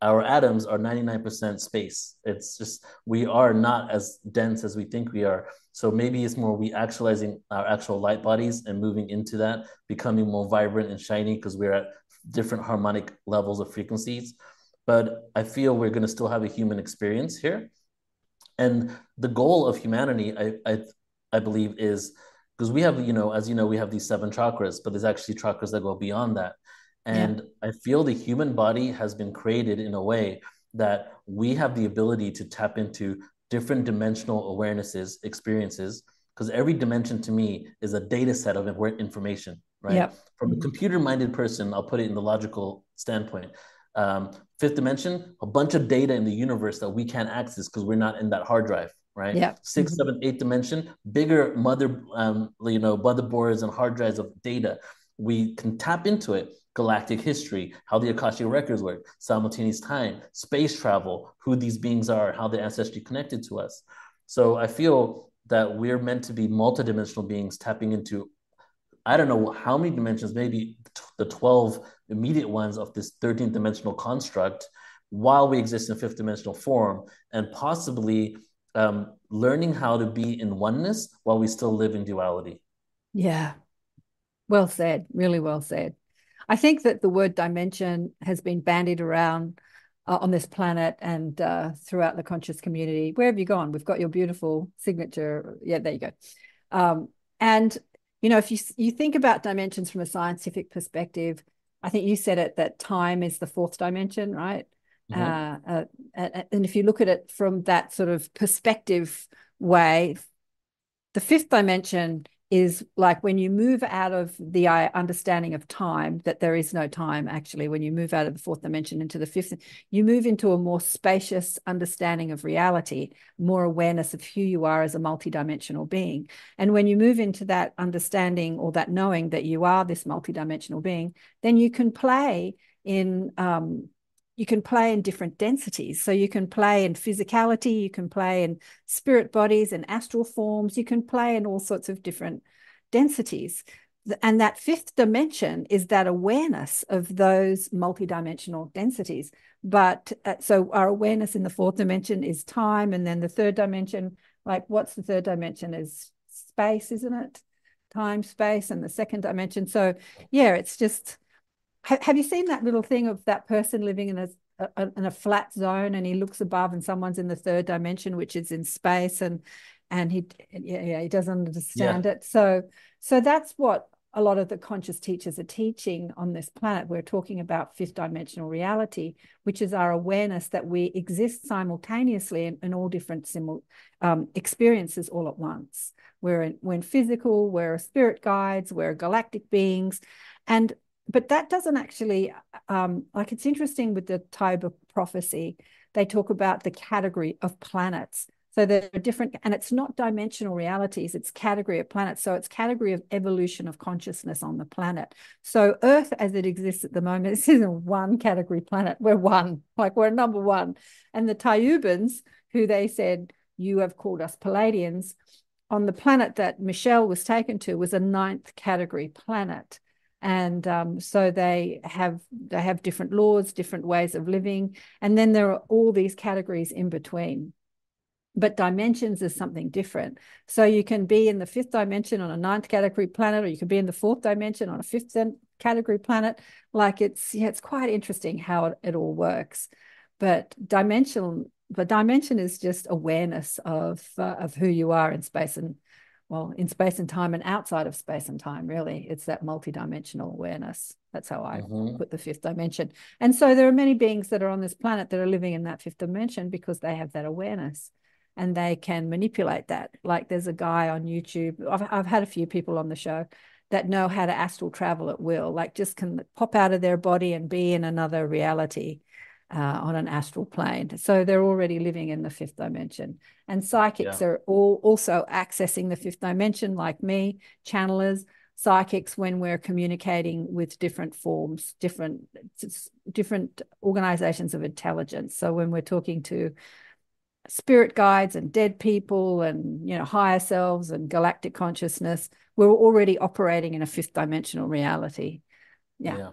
Our atoms are 99% space. It's just we are not as dense as we think we are. So maybe it's more we actualizing our actual light bodies and moving into that, becoming more vibrant and shiny because we're at different harmonic levels of frequencies but I feel we're going to still have a human experience here. And the goal of humanity, I, I, I believe, is because we have, you know, as you know, we have these seven chakras, but there's actually chakras that go beyond that. Yeah. And I feel the human body has been created in a way that we have the ability to tap into different dimensional awarenesses, experiences, because every dimension to me is a data set of information, right? Yep. From a computer minded person, I'll put it in the logical standpoint. Um, fifth dimension, a bunch of data in the universe that we can't access because we're not in that hard drive, right? Yep. Sixth, Mhm. seventh, eighth dimension, bigger mother, um, you know, motherboards and hard drives of data. We can tap into it. Galactic history, how the Akashic records work, simultaneous time, space travel, who these beings are, how the ancestry connected to us. So I feel that we're meant to be multidimensional beings tapping into I don't know how many dimensions, maybe the 12 immediate ones of this 13th dimensional construct while we exist in fifth dimensional form and possibly um, learning how to be in oneness while we still live in duality. Yeah. Well said. Really well said. I think that the word dimension has been bandied around uh, on this planet and uh, throughout the conscious community. Where have you gone? We've got your beautiful signature. Yeah, there you go. Um, and you know, if you you think about dimensions from a scientific perspective, I think you said it that time is the fourth dimension, right? Mm-hmm. Uh, uh, and if you look at it from that sort of perspective way, the fifth dimension is like when you move out of the uh, understanding of time, that there is no time actually, when you move out of the fourth dimension into the fifth, you move into a more spacious understanding of reality, more awareness of who you are as a multidimensional being. And when you move into that understanding or that knowing that you are this multidimensional being, then you can play in um, you can play in different densities. So you can play in physicality, you can play in spirit bodies and astral forms, you can play in all sorts of different densities. And that fifth dimension is that awareness of those multidimensional densities. But uh, so our awareness in the fourth dimension is time. And then the third dimension, like what's the third dimension is space, isn't it? Time, space, and the second dimension. So yeah, it's just have you seen that little thing of that person living in a, a, in a flat zone and he looks above and someone's in the third dimension which is in space and and he yeah, he doesn't understand yeah. it. So so that's what a lot of the conscious teachers are teaching on this planet. We're talking about fifth dimensional reality which is our awareness that we exist simultaneously in, in all different simul, um, experiences all at once. We're in, we're in physical we're spirit guides we're galactic beings. And but that doesn't actually um, like it's interesting with the Thiaoouba prophecy. They talk about the category of planets. So there are different, and it's not dimensional realities, it's category of planets. So it's category of evolution of consciousness on the planet. So Earth as it exists at the moment, this is a one category planet. We're one, like we're number one. And the Thiaooubans, who they said, you have called us Pleiadians, on the planet that Michel was taken to was a ninth category planet and um, so they have they have different laws different ways of living. And then there are all these categories in between. But dimensions is something different. So you can be in the fifth dimension on a ninth category planet or you can be in the fourth dimension on a fifth category planet. Like it's yeah it's quite interesting how it, it all works. But dimensional the dimension is just awareness of uh, of who you are in space and well, in space and time and outside of space and time, really. It's that multidimensional awareness. That's how I mm-hmm. put the fifth dimension. And so there are many beings that are on this planet that are living in that fifth dimension because they have that awareness and they can manipulate that. Like there's a guy on YouTube, I've, I've had a few people on the show that know how to astral travel at will, like just can pop out of their body and be in another reality uh, on an astral plane. So they're already living in the fifth dimension. And psychics yeah. are all also accessing the fifth dimension, like me, channelers, psychics, when we're communicating with different forms, different different organizations of intelligence. So when we're talking to spirit guides and dead people and you know higher selves and galactic consciousness, we're already operating in a fifth dimensional reality. yeah. yeah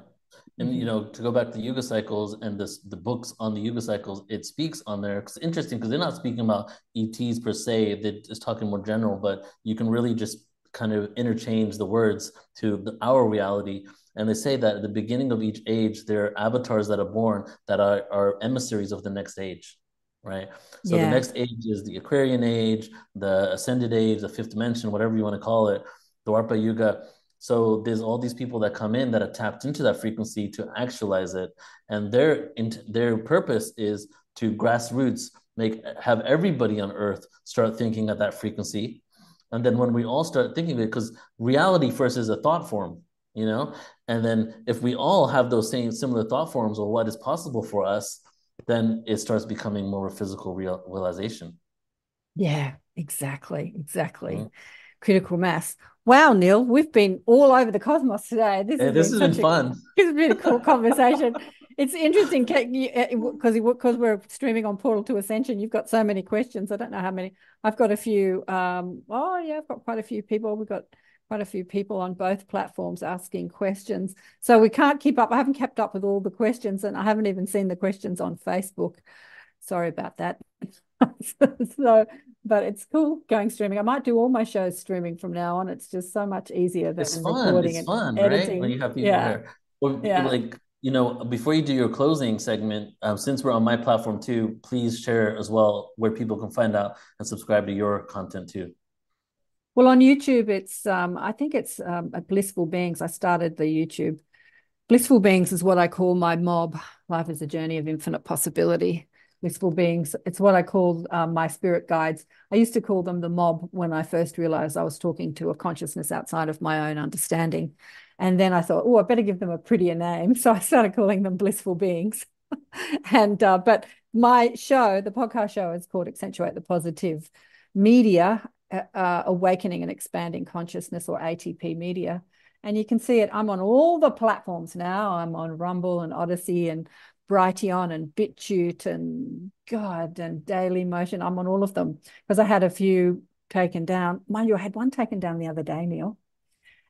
and you mm-hmm. know to go back to yuga cycles and this the books on the yuga cycles it speaks on there. It's interesting because they're not speaking about ets per se. They're just talking more general but you can really just kind of interchange the words to the, our reality. And they say that at the beginning of each age there are avatars that are born that are, are emissaries of the next age right? So yeah. the next age is the aquarian age the ascended age the fifth dimension whatever you want to call it dwapara yuga so there's all these people that come in that are tapped into that frequency to actualize it, and their their purpose is to grassroots make have everybody on Earth start thinking at that frequency, and then when we all start thinking it, because reality first is a thought form, you know, and then if we all have those same similar thought forms or what is possible for us, then it starts becoming more of a physical real, realization. Yeah, exactly, exactly. Mm-hmm. Critical mass. Wow, Neil, we've been all over the cosmos today. This, yeah, this has been, been fun. this has been a cool conversation. it's interesting because because we're streaming on Portal to Ascension. You've got so many questions. I don't know how many. I've got a few. Um, oh yeah, I've got quite a few people. We've got quite a few people on both platforms asking questions. So we can't keep up. I haven't kept up with all the questions, and I haven't even seen the questions on Facebook. Sorry about that. so but it's cool going streaming. I might do all my shows streaming from now on. It's just so much easier than it's fun. recording it's and fun, editing. Right? When you have people yeah. there. Well, yeah. like you know, before you do your closing segment, um, since we're on my platform too, please share as well where people can find out and subscribe to your content too. Well, on YouTube, it's um, I think it's um, at Blissful Beings. I started the YouTube. Blissful Beings is what I call my mob. Life is a journey of infinite possibility blissful beings. It's what I call um, my spirit guides. I used to call them the mob when I first realized I was talking to a consciousness outside of my own understanding. And then I thought, oh, I better give them a prettier name. So I started calling them blissful beings. and uh, but my show, the podcast show, is called Accentuate the Positive Media, uh, uh Awakening and Expanding Consciousness, or ATP Media. And you can see it. I'm on all the platforms now. I'm on Rumble and Odysee and Brighteon and BitChute and God and Daily Motion. I'm on all of them because I had a few taken down. Mind you, I had one taken down the other day, Neil,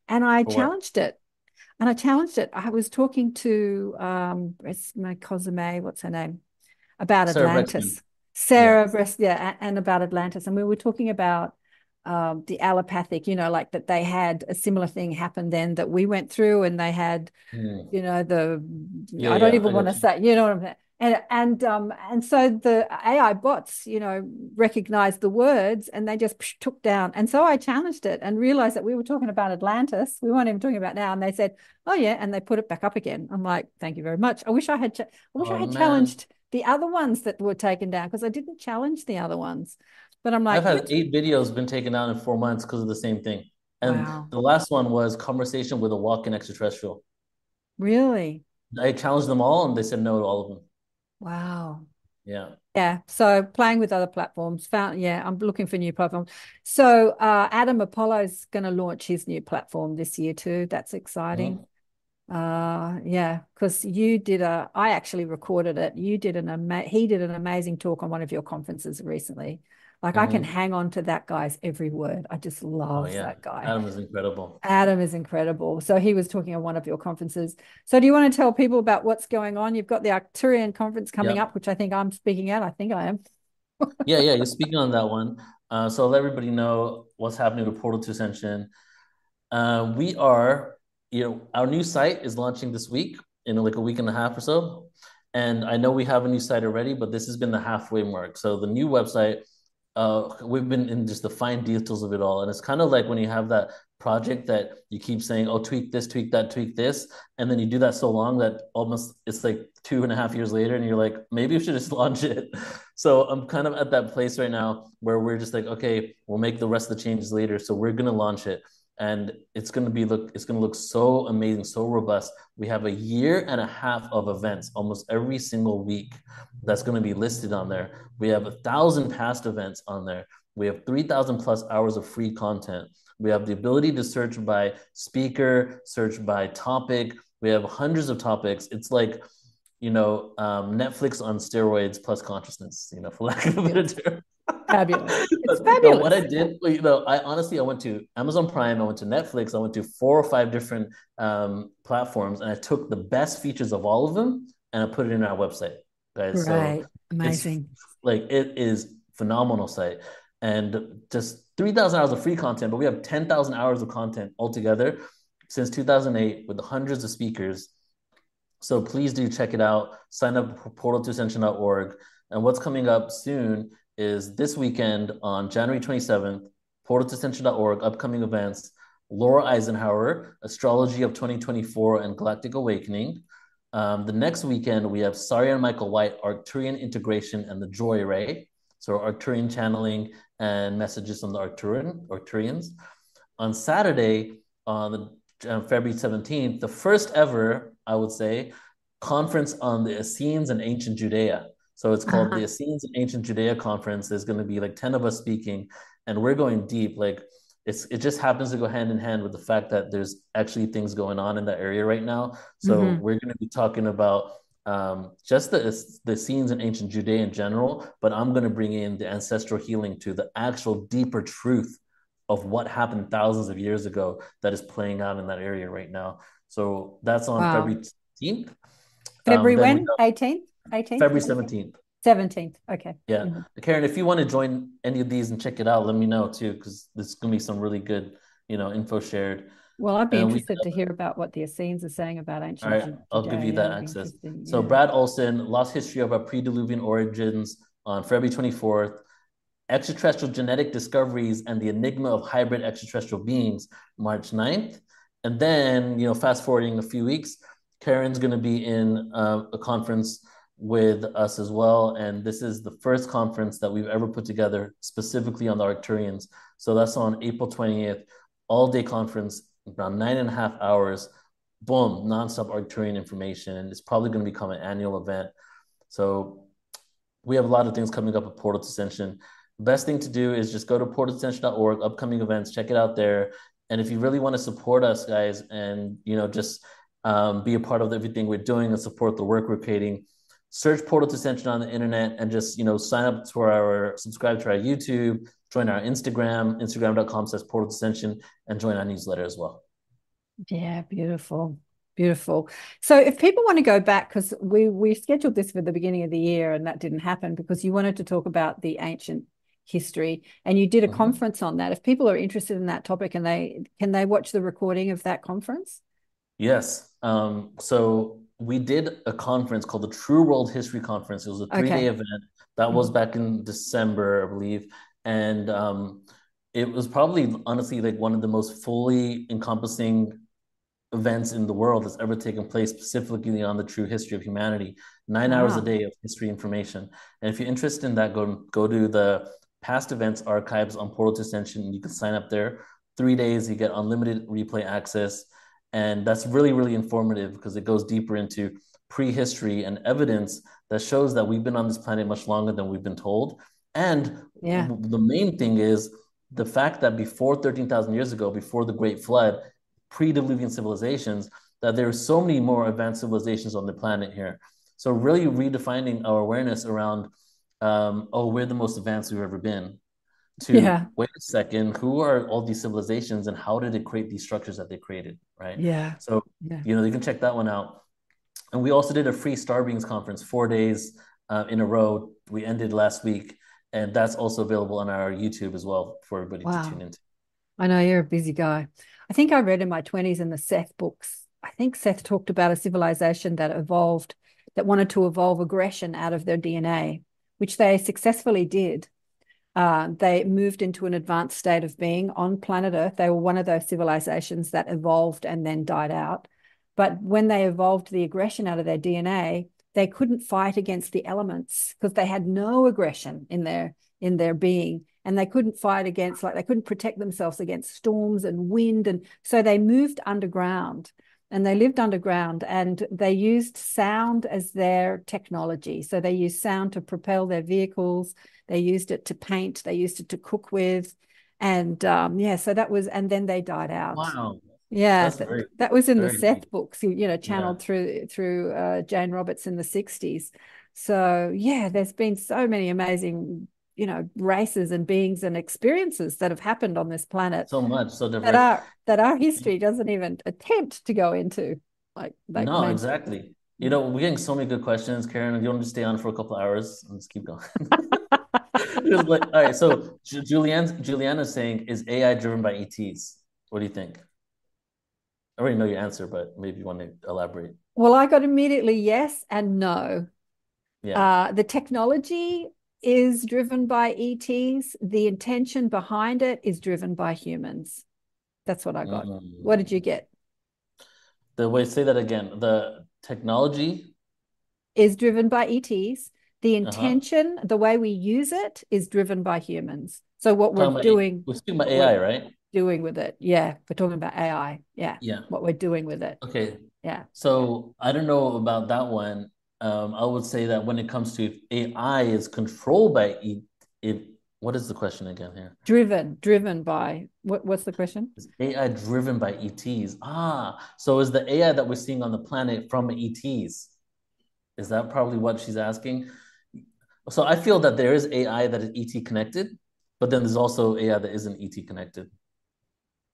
and I challenged it. And I challenged it. I was talking to um, Cosme, what's her name, about Sarah Atlantis. Sarah. Brest, yeah, and about Atlantis, and we were talking about um, the allopathic, you know, like that they had a similar thing happen then that we went through, and they had, mm. you know, the yeah, I don't yeah, even want to say, you know what I'm saying. And and um and so the AI bots, you know, recognized the words and they just psh, took down. And so I challenged it and realized that we were talking about Atlantis. We weren't even talking about now. And they said, "Oh yeah," and they put it back up again. I'm like, "Thank you very much." I wish I had. I wish oh, I had man. challenged the other ones that were taken down because I didn't challenge the other ones. But I'm like, I've had eight videos been taken down in four months because of the same thing. And wow. the last one was conversation with a walk-in extraterrestrial. Really? I challenged them all, and they said no to all of them. Wow. Yeah. Yeah. So playing with other platforms. Found yeah, I'm looking for new platforms. So uh Adam Apollo's gonna launch his new platform this year too. That's exciting. Mm-hmm. Uh, yeah, because you did a, I actually recorded it. You did an, ama- he did an amazing talk on one of your conferences recently. Like mm-hmm. I can mm-hmm. hang on to that guy's every word. I just oh, love oh, yeah. that guy. Adam is incredible. Adam is incredible. So he was talking at one of your conferences. So do you want to tell people about what's going on? You've got the Arcturian conference coming yep. up, which I think I'm speaking at. I think I am. yeah, yeah, you're speaking on that one. Uh, so let everybody know what's happening with Portal to Ascension. Uh, we are you know, our new site is launching this week in like a week and a half or so. And I know we have a new site already, but this has been the halfway mark. So the new website, uh, we've been in just the fine details of it all. And it's kind of like when you have that project that you keep saying, oh, tweak this, tweak that, tweak this. And then you do that so long that almost it's like two and a half years later, and you're like, maybe we should just launch it. So I'm kind of at that place right now where we're just like, okay, we'll make the rest of the changes later. So we're going to launch it and it's going to be look it's going to look so amazing so robust. We have a year and a half of events almost every single week that's going to be listed on there. We have a thousand past events on there. We have 3000 plus hours of free content. We have the ability to search by speaker search by topic. We have hundreds of topics. It's like you know um, netflix on steroids plus consciousness you know for lack of a better term fabulous. It's fabulous. what I did, you know, I honestly, I went to Amazon Prime, I went to Netflix, I went to four or five different um, platforms, and I took the best features of all of them and I put it in our website, guys. Right, so amazing. Like it is phenomenal site, and just three thousand hours of free content, but we have ten thousand hours of content altogether since 2008 with hundreds of speakers. So please do check it out. Sign up for portal2ascension.org. And what's coming up soon is this weekend on January 27th, portal2ascension.org, upcoming events, Laura Eisenhower, Astrology of 2024 and Galactic Awakening. Um, the next weekend, we have Saria and Michael White, Arcturian Integration and the Joy Ray. So Arcturian channeling and messages on the Arcturian, Arcturians. On Saturday, on the uh, February 17th, the first ever, I would say, conference on the Essenes and ancient Judea. So it's called uh-huh. the Essenes and Ancient Judea Conference. There's going to be like 10 of us speaking, and we're going deep. Like it's it just happens to go hand in hand with the fact that there's actually things going on in that area right now. So mm-hmm. we're going to be talking about um, just the the Essenes in ancient Judea in general, but I'm going to bring in the ancestral healing to the actual deeper truth of what happened thousands of years ago that is playing out in that area right now. So that's on wow. February 18th. February um, when? 18th? 18th? February 17th. 17th. Okay. Yeah. Mm-hmm. Karen, if you want to join any of these and check it out, let me know too, because there's going to be some really good, you know, info shared. Well, I'd be and interested we, to hear about what the Essenes are saying about ancient. All right, I'll give you that access. Yeah. So, Brad Olson, Lost History of Our Pre-Diluvian Origins on February 24th. Extraterrestrial Genetic Discoveries and the Enigma of Hybrid Extraterrestrial Beings, March 9th. And then, you know, fast forwarding a few weeks, Karen's going to be in uh, a conference with us as well. And this is the first conference that we've ever put together specifically on the Arcturians. So that's on April 28th, all day conference, around nine and a half hours, boom, nonstop Arcturian information. And it's probably going to become an annual event. So we have a lot of things coming up at Portal Ascension. Best thing to do is just go to portaltoascension.org, upcoming events, check it out there. And if you really want to support us, guys, and you know, just um, be a part of everything we're doing and support the work we're creating, search Portal to Ascension on the internet and just you know sign up to our subscribe to our YouTube, join our Instagram, instagram.com says Portal to Ascension, and join our newsletter as well. Yeah, beautiful. Beautiful. So if people want to go back, because we we scheduled this for the beginning of the year and that didn't happen because you wanted to talk about the ancient history and you did a mm-hmm. conference on that. If people are interested in that topic and they can they watch the recording of that conference? Yes. Um, so we did a conference called the True World History Conference. It was a three-day okay. event. That was mm-hmm. back in December, I believe. And um, it was probably honestly like one of the most fully encompassing events in the world that's ever taken place specifically on the true history of humanity nine wow. hours a day of history information and if you're interested in that go go to the past events archives on portal to ascension you can sign up there three days you get unlimited replay access and that's really really informative because it goes deeper into prehistory and evidence that shows that we've been on this planet much longer than we've been told. And yeah. the main thing is the fact that before 13,000 years ago before the great flood pre-diluvian civilizations that there are so many more advanced civilizations on the planet here. So really redefining our awareness around um, oh we're the most advanced we've ever been to yeah. wait a second who are all these civilizations and how did they create these structures that they created right yeah so yeah. you know you can check that one out and we also did a free star beings conference four days uh, in a row we ended last week and that's also available on our youtube as well for everybody wow. to tune into i know you're a busy guy I think I read in my 20s in the Seth books, I think Seth talked about a civilization that evolved, that wanted to evolve aggression out of their DNA, which they successfully did. Uh, they moved into an advanced state of being on planet Earth. They were one of those civilizations that evolved and then died out. But when they evolved the aggression out of their DNA, they couldn't fight against the elements because they had no aggression in their in their being and they couldn't fight against like they couldn't protect themselves against storms and wind and so they moved underground and they lived underground and they used sound as their technology so they used sound to propel their vehicles they used it to paint they used it to cook with and um, yeah so that was and then they died out. Wow. Yeah that, very, that, was in the seth deep. books you know channeled yeah. through through uh, jane roberts in the 60s so yeah there's been so many amazing you know races and beings and experiences that have happened on this planet so much so different. that our that our history doesn't even attempt to go into like, like no exactly. You know we're getting so many good questions. Karen you want to stay on for a couple hours let's keep going like, all right so julianne juliana's saying is ai driven by ets what do you think i already know your answer but maybe you want to elaborate well i got immediately yes and no yeah. Uh, the technology is driven by ETs. The intention behind it is driven by humans. That's what I got. Mm. What did you get? The way say that again. The technology is driven by ETs. The uh-huh. intention, uh-huh. the way we use it, is driven by humans. So what we're doing, we're speaking about AI, right? Doing with it, yeah. We're talking about AI, yeah. Yeah. What we're doing with it. Okay. Yeah. So I don't know about that one um, I would say that when it comes to AI is controlled by it, it what is the question again here? Driven, driven by what? What's the question? Is AI driven by ETs? Ah, so is the AI that we're seeing on the planet from ETs? Is that probably what she's asking? So I feel that there is AI that is ET connected, but then there's also AI that isn't ET connected.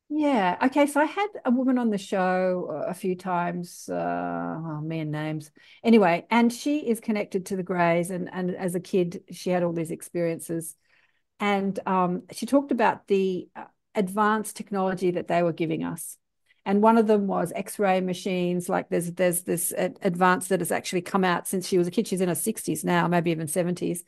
Yeah. Okay. So I had a woman on the show a few times. Uh, oh, me and names. Anyway, and she is connected to the Greys, and and as a kid, she had all these experiences, and um, she talked about the uh, advanced technology that they were giving us, and one of them was X-ray machines. Like there's there's this advance that has actually come out since she was a kid. She's in her sixties now, maybe even seventies.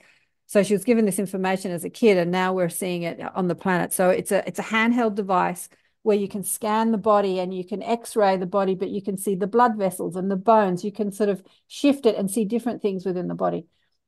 So she was given this information as a kid, and now we're seeing it on the planet. So it's a it's a handheld device where you can scan the body and you can x-ray the body, but you can see the blood vessels and the bones. You can sort of shift it and see different things within the body.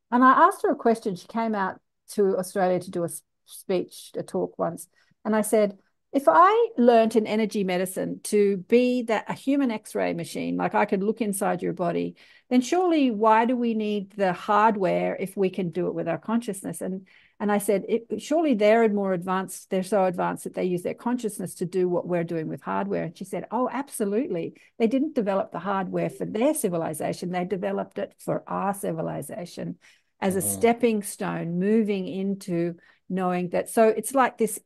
And I asked her a question. She came out to Australia to do a speech, a talk once. And I said, if I learned in energy medicine to be that a human x-ray machine, like I could look inside your body, then surely why do we need the hardware if we can do it with our consciousness? And and I said, it, surely they're more advanced. They're so advanced that they use their consciousness to do what we're doing with hardware. And she said, oh, absolutely. They didn't develop the hardware for their civilization. They developed it for our civilization as a stepping stone, moving into knowing that. So it's like this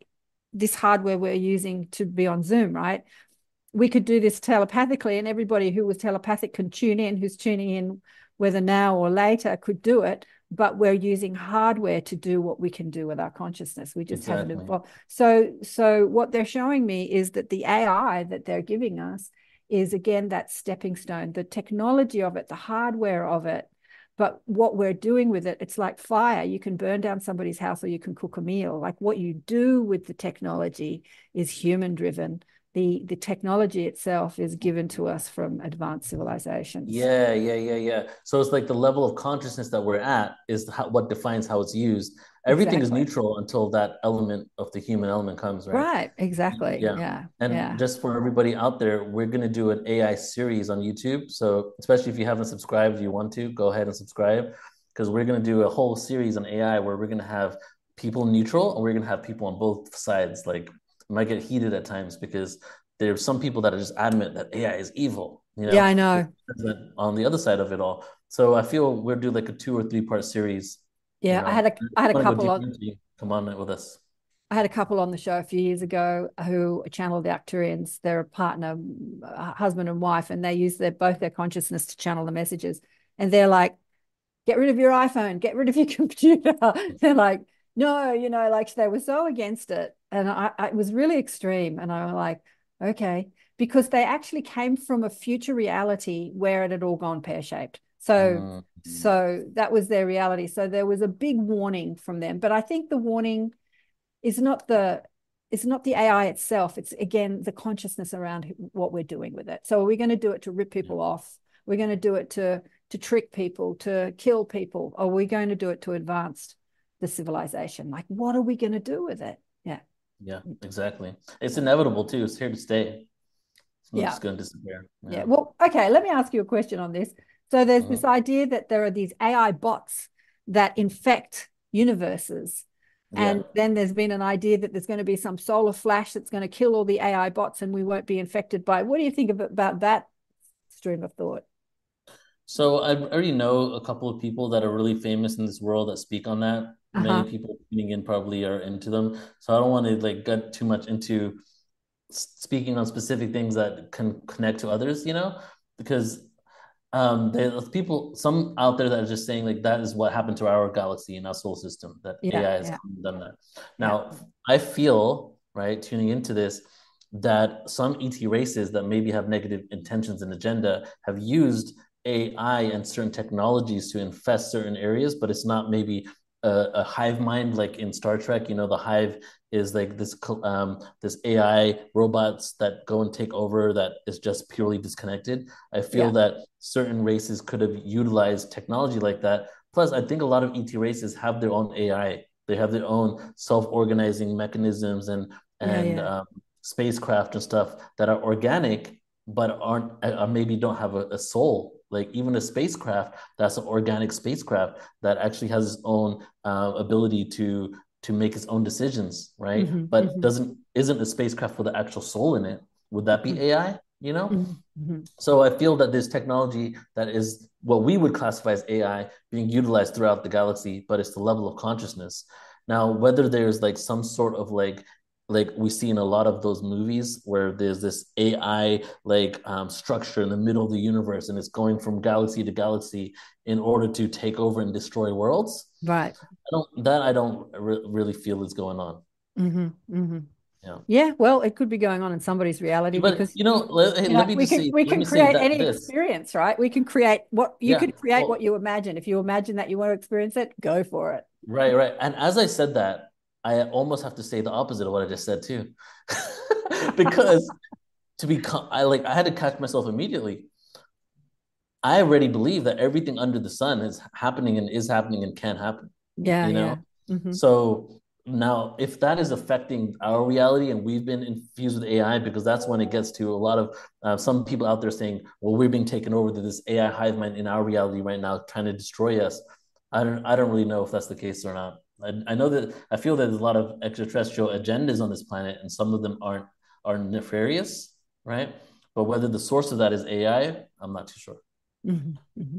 this hardware we're using to be on Zoom, right? We could do this telepathically, and everybody who was telepathic can tune in, who's tuning in, whether now or later, could do it. But we're using hardware to do what we can do with our consciousness. We just exactly. haven't evolved. So, so what they're showing me is that the AI that they're giving us is again that stepping stone, the technology of it, the hardware of it, but what we're doing with it, it's like fire. You can burn down somebody's house or you can cook a meal. Like what you do with the technology is human driven. The, the technology itself is given to us from advanced civilizations. Yeah, yeah, yeah, yeah. So it's like the level of consciousness that we're at is how, what defines how it's used everything exactly. is neutral until that element of the human element comes right? Right exactly yeah. yeah and yeah. just for everybody out there we're going to do an ai series on youtube so especially if you haven't subscribed you want to go ahead and subscribe because we're going to do a whole series on ai where we're going to have people neutral and we're going to have people on both sides like it might get heated at times because there's some people that are just adamant that ai is evil you know? Yeah i know. On the other side of it all. So i feel we'll do like a two or three part series yeah, you know, I had a I had a couple on. Come on with us. I had a couple on the show a few years ago who channeled the Arcturians. They're a partner, husband and wife, and they use their both their consciousness to channel the messages. And they're like, "Get rid of your iPhone, get rid of your computer." they're like, "No, you know, like they were so against it, and I, I it was really extreme." And I was like, "Okay," because they actually came from a future reality where it had all gone pear shaped. So mm-hmm. So that was their reality. So there was a big warning from them. But I think the warning is not the it's not the AI itself. It's again the consciousness around what we're doing with it. So are we going to do it to rip people yeah. off? We're going to do it to to trick people, to kill people. Are we going to do it to advance the civilization? Like, what are we going to do with it? Yeah. Yeah, exactly. It's inevitable too. It's here to stay. It's not yeah. just going to disappear. Yeah. yeah. Well, okay. Let me ask you a question on this. So there's this uh-huh. idea that there are these AI bots that infect universes. Yeah. And then there's been an idea that there's going to be some solar flash that's going to kill all the AI bots and we won't be infected by. It. What do you think about that stream of thought? So I already know a couple of people that are really famous in this world that speak on that. Uh-huh. Many people tuning in probably are into them. So I don't want to like get too much into speaking on specific things that can connect to others, you know, because um there's people some out there that are just saying like that is what happened to our galaxy and our solar system that yeah, ai has yeah. done that now yeah. i feel right tuning into this that some et races that maybe have negative intentions and agenda have used ai and certain technologies to infest certain areas but it's not maybe a, a, hive mind like in Star Trek. You know, the hive is like this um, this AI robots that go and take over that is just purely disconnected. I feel yeah. that certain races could have utilized technology like that. Plus, I think a lot of ET races have their own AI. They have their own self-organizing mechanisms and and yeah, yeah. Um, spacecraft and stuff that are organic but aren't uh, maybe don't have a, a soul like even a spacecraft that's an organic spacecraft that actually has its own uh, ability to to make its own decisions right mm-hmm, but mm-hmm. doesn't isn't a spacecraft with the actual soul in it would that be mm-hmm. ai you know mm-hmm, mm-hmm. so i feel that this technology that is what we would classify as ai being utilized throughout the galaxy but it's the level of consciousness now whether there's like some sort of like like we see in a lot of those movies where there's this AI like um, structure in the middle of the universe and it's going from galaxy to galaxy in order to take over and destroy worlds. Right. I don't that I don't re- really feel is going on. Mm-hmm, mm-hmm. Yeah. Yeah. Well, it could be going on in somebody's reality but, because you know, let, hey, you know, me we can say, we can create any this. experience, right? We can create what you yeah, could create well, what you imagine. If you imagine that you want to experience it, go for it. Right, right. And as I said that, I almost have to say the opposite of what I just said too, because to be, I like I had to catch myself immediately. I already believe that everything under the sun is happening and is happening and can happen. Yeah, you know. Yeah. Mm-hmm. So now, if that is affecting our reality, and we've been infused with AI, because that's when it gets to a lot of uh, some people out there saying, "Well, we're being taken over to this AI hive mind in our reality right now, trying to destroy us." I don't, I don't really know if that's the case or not. I, I know that I feel that there's a lot of extraterrestrial agendas on this planet, and some of them aren't are nefarious, right? But whether the source of that is AI, I'm not too sure. Mm-hmm. Mm-hmm.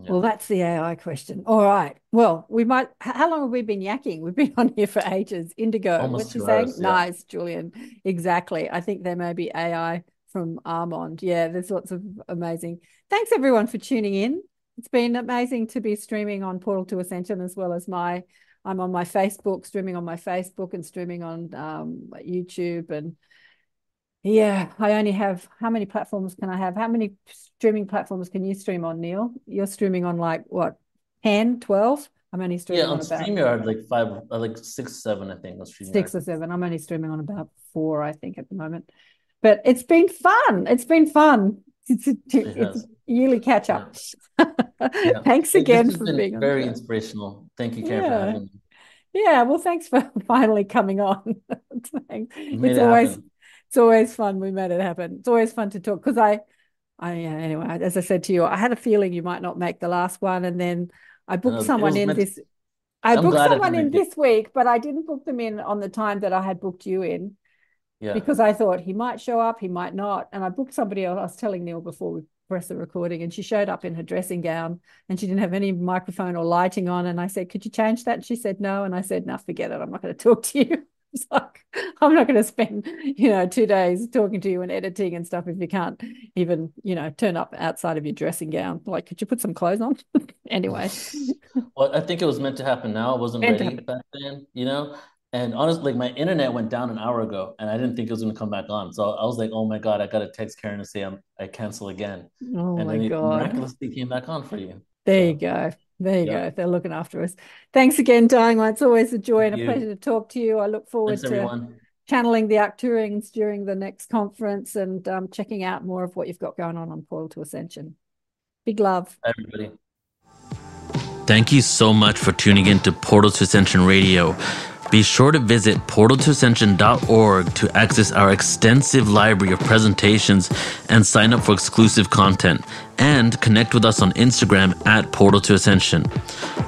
Yeah. Well, that's the AI question. All right. Well, we might. How long have we been yakking? We've been on here for ages. Indigo. Almost what's you saying? Yeah. Nice, Julian. Exactly. I think there may be AI from Armand. Yeah, there's lots of amazing. Thanks everyone for tuning in. It's been amazing to be streaming on Portal to Ascension as well as my. I'm on my Facebook, streaming on my Facebook and streaming on um, YouTube and yeah, I only have how many platforms can I have? How many streaming platforms can you stream on, Neil? You're streaming on like what, 10, 12? I'm only streaming yeah, on, on about StreamYard, like five, uh, like six, seven, I think. On Six or seven. I'm only streaming on about four, I think, at the moment. But it's been fun. It's been fun. It's, a, it's yearly catch up. Yeah. yeah. Thanks again for being very inspirational. Thank you, Karen, yeah. for having me. Yeah, well, thanks for finally coming on. thanks. It's always happen it's always fun. We made it happen. It's always fun to talk because I, I yeah, anyway, as I said to you, I had a feeling you might not make the last one, and then I booked someone in this. I I'm booked someone in this week, but I didn't book them in on the time that I had booked you in. Yeah. Because I thought he might show up, he might not. And I booked somebody else. I was telling Neil before we press the recording, and she showed up in her dressing gown and she didn't have any microphone or lighting on. And I said, Could you change that? And she said, No. And I said, No, forget it. I'm not going to talk to you. It's like I'm not going to spend, you know, two days talking to you and editing and stuff if you can't even, you know, turn up outside of your dressing gown. Like, could you put some clothes on? anyway. Well, I think it was meant to happen now. I wasn't meant ready back then, you know. And honestly, like my internet went down an hour ago, and I didn't think it was going to come back on. So I was like, "Oh my god, I got to text Karen to say I'm I cancel again." Oh my God! and my then god! miraculously came back on for you. There so. you go. There you yeah. go. They're looking after us. Thanks again, darling. It's always a joy Thank and a you. pleasure to talk to you. I look forward Thanks, to everyone. channeling the Arcturians during the next conference and um, checking out more of what you've got going on on Portal to Ascension. Big love. Everybody. Thank you so much for tuning in to Portal to Ascension Radio. Be sure to visit portaltoascension.org to access our extensive library of presentations and sign up for exclusive content and connect with us on Instagram at Portal to Ascension.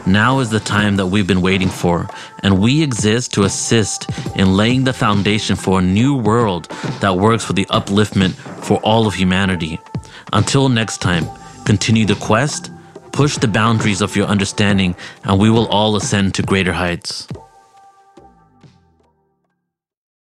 Now is the time that we've been waiting for, and we exist to assist in laying the foundation for a new world that works for the upliftment for all of humanity. Until next time, continue the quest, push the boundaries of your understanding, and we will all ascend to greater heights.